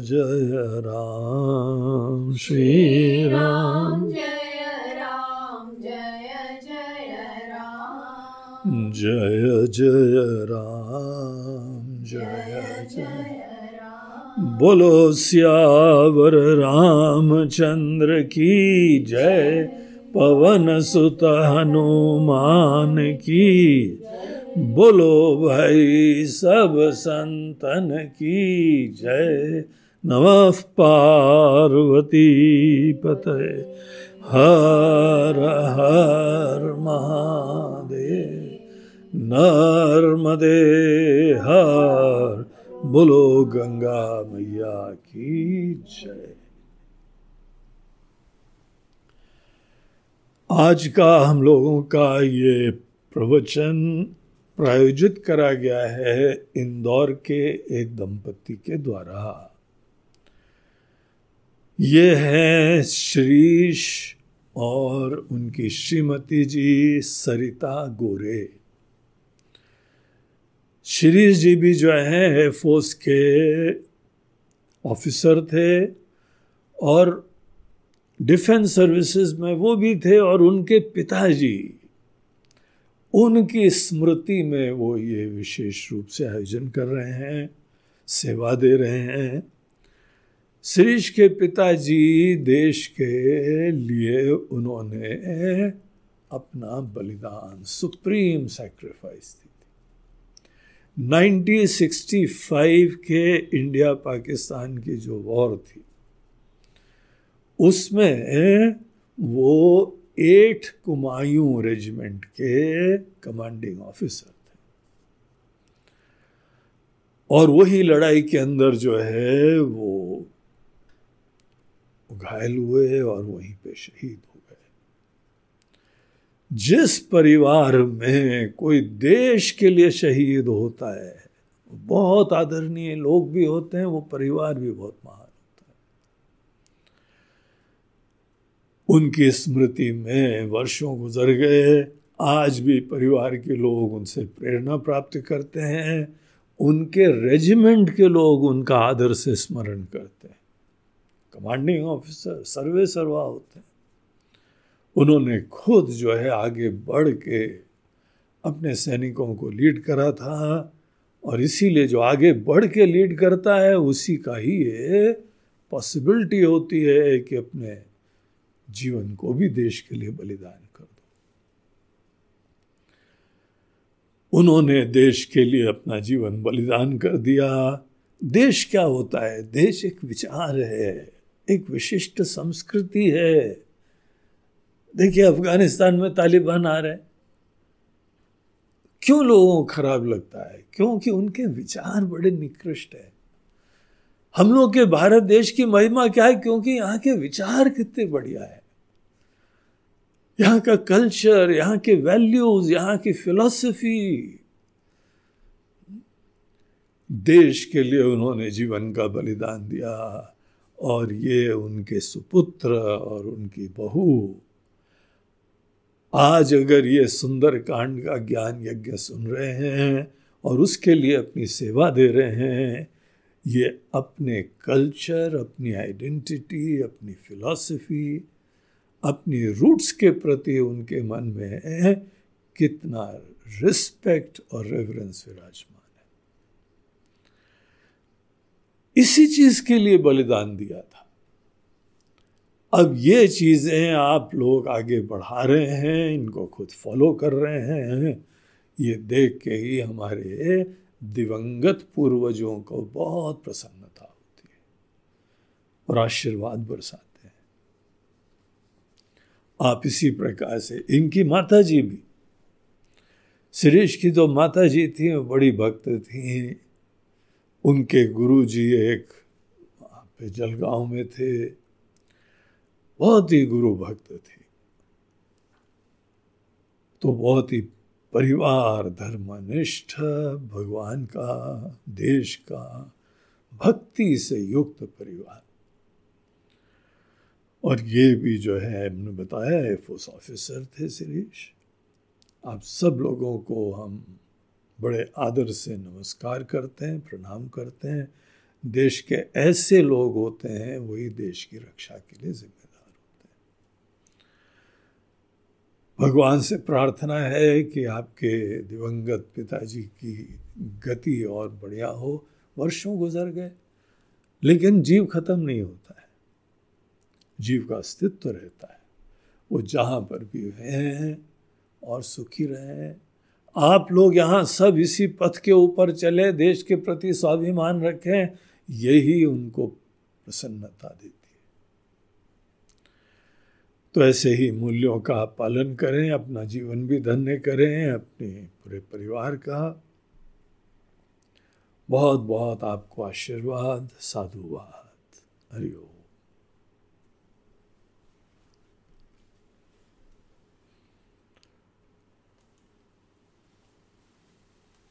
जय राम श्री राम। जय राम जय जय राम। जय जय राम जय जय। बोलो सियावर रामचंद्र की जय पवन सुत हनुमान की। बोलो भाई सब संतन की जय नमः पार्वती पते हर हर महादेव। नर्मदे हर। बोलो गंगा मैया की जय। आज का हम लोगों का ये प्रवचन प्रायोजित करा गया है इंदौर के एक दंपति के द्वारा। ये है श्रीश और उनकी श्रीमती जी सरिता गोरे। श्रीश जी भी जो है एयरफोर्स के ऑफिसर थे और डिफेंस सर्विसेज़ में वो भी थे और उनके पिताजी, उनकी स्मृति में वो ये विशेष रूप से आयोजन कर रहे हैं, सेवा दे रहे हैं। श्रीश के पिताजी देश के लिए उन्होंने अपना बलिदान, सुप्रीम सेक्रीफाइस दी थी। 1965 के इंडिया पाकिस्तान की जो वॉर थी, उसमें वो एट कुमायूं रेजिमेंट के कमांडिंग ऑफिसर थे। और वही लड़ाई के अंदर जो है वो घायल हुए और वहीं पे शहीद हो गए। जिस परिवार में कोई देश के लिए शहीद होता है, बहुत आदरणीय लोग भी होते हैं, वो परिवार भी बहुत महान होता है। उनकी स्मृति में वर्षों गुजर गए, आज भी परिवार के लोग उनसे प्रेरणा प्राप्त करते हैं, उनके रेजिमेंट के लोग उनका आदर से स्मरण करते हैं। कमांडिंग ऑफिसर, सर्वे सर्वा होते हैं। उन्होंने खुद जो है आगे बढ़ के अपने सैनिकों को लीड करा था और इसीलिए जो आगे बढ़ के लीड करता है, उसी का ही ये पॉसिबिलिटी होती है कि अपने जीवन को भी देश के लिए बलिदान कर दो। उन्होंने देश के लिए अपना जीवन बलिदान कर दिया। देश क्या होता है? देश एक विचार है। एक विशिष्ट संस्कृति है। देखिए, अफ़गानिस्तान में तालिबान आ रहे क्यों लोगों को खराब लगता है? क्योंकि उनके विचार बड़े निकृष्ट है। हम लोग के भारत देश की महिमा क्या है? क्योंकि यहाँ के विचार कितने बढ़िया है। यहाँ का कल्चर, यहाँ के वैल्यूज़, यहाँ की फिलॉसफी। देश के लिए उन्होंने जीवन का बलिदान दिया। और ये उनके सुपुत्र और उनकी बहू। आज अगर ये सुंदर कांड का ज्ञान यज्ञ सुन रहे हैं और उसके लिए अपनी सेवा दे रहे हैं, ये अपने कल्चर, अपनी आइडेंटिटी, अपनी फिलॉसफी, अपनी रूट्स के प्रति उनके मन में है, कितना रिस्पेक्ट और रेवरेंस विराजमान है इसी चीज़ के लिए बलिदान दिया था। अब ये चीज़ें आप लोग आगे बढ़ा रहे हैं, इनको खुद फॉलो कर रहे हैं, ये देख के ही हमारे दिवंगत पूर्वजों को बहुत प्रसन्नता होती है और आशीर्वाद बरसाते हैं। आप इसी प्रकार से इनकी माता जी भी, सुरेश की तो माता जी थी बड़ी भक्त थी उनके गुरु जी एक जलगांव में थे। बहुत ही गुरु भक्त थे। तो बहुत ही परिवार धर्मनिष्ठ भगवान का, देश का, भक्ति से युक्त परिवार। और ये भी जो है, हमने बताया एफोस ऑफिसर थे शिरीष आप सब लोगों को हम बड़े आदर से नमस्कार करते हैं, प्रणाम करते हैं। देश के ऐसे लोग होते हैं, वही देश की रक्षा के लिए जिम्मेदार होते हैं। भगवान से प्रार्थना है कि आपके दिवंगत पिताजी की गति और बढ़िया हो। वर्षों गुजर गए, लेकिन जीव खत्म नहीं होता है। जीव का अस्तित्व रहता है। वो जहाँ पर भी हैं और सुखी रहे आप लोग यहाँ सब इसी पथ के ऊपर चले, देश के प्रति स्वाभिमान रखें, यही उनको प्रसन्नता देती है। तो ऐसे ही मूल्यों का पालन करें, अपना जीवन भी धन्य करें, अपने पूरे परिवार का। बहुत बहुत आपको आशीर्वाद, साधुवाद। हरिओम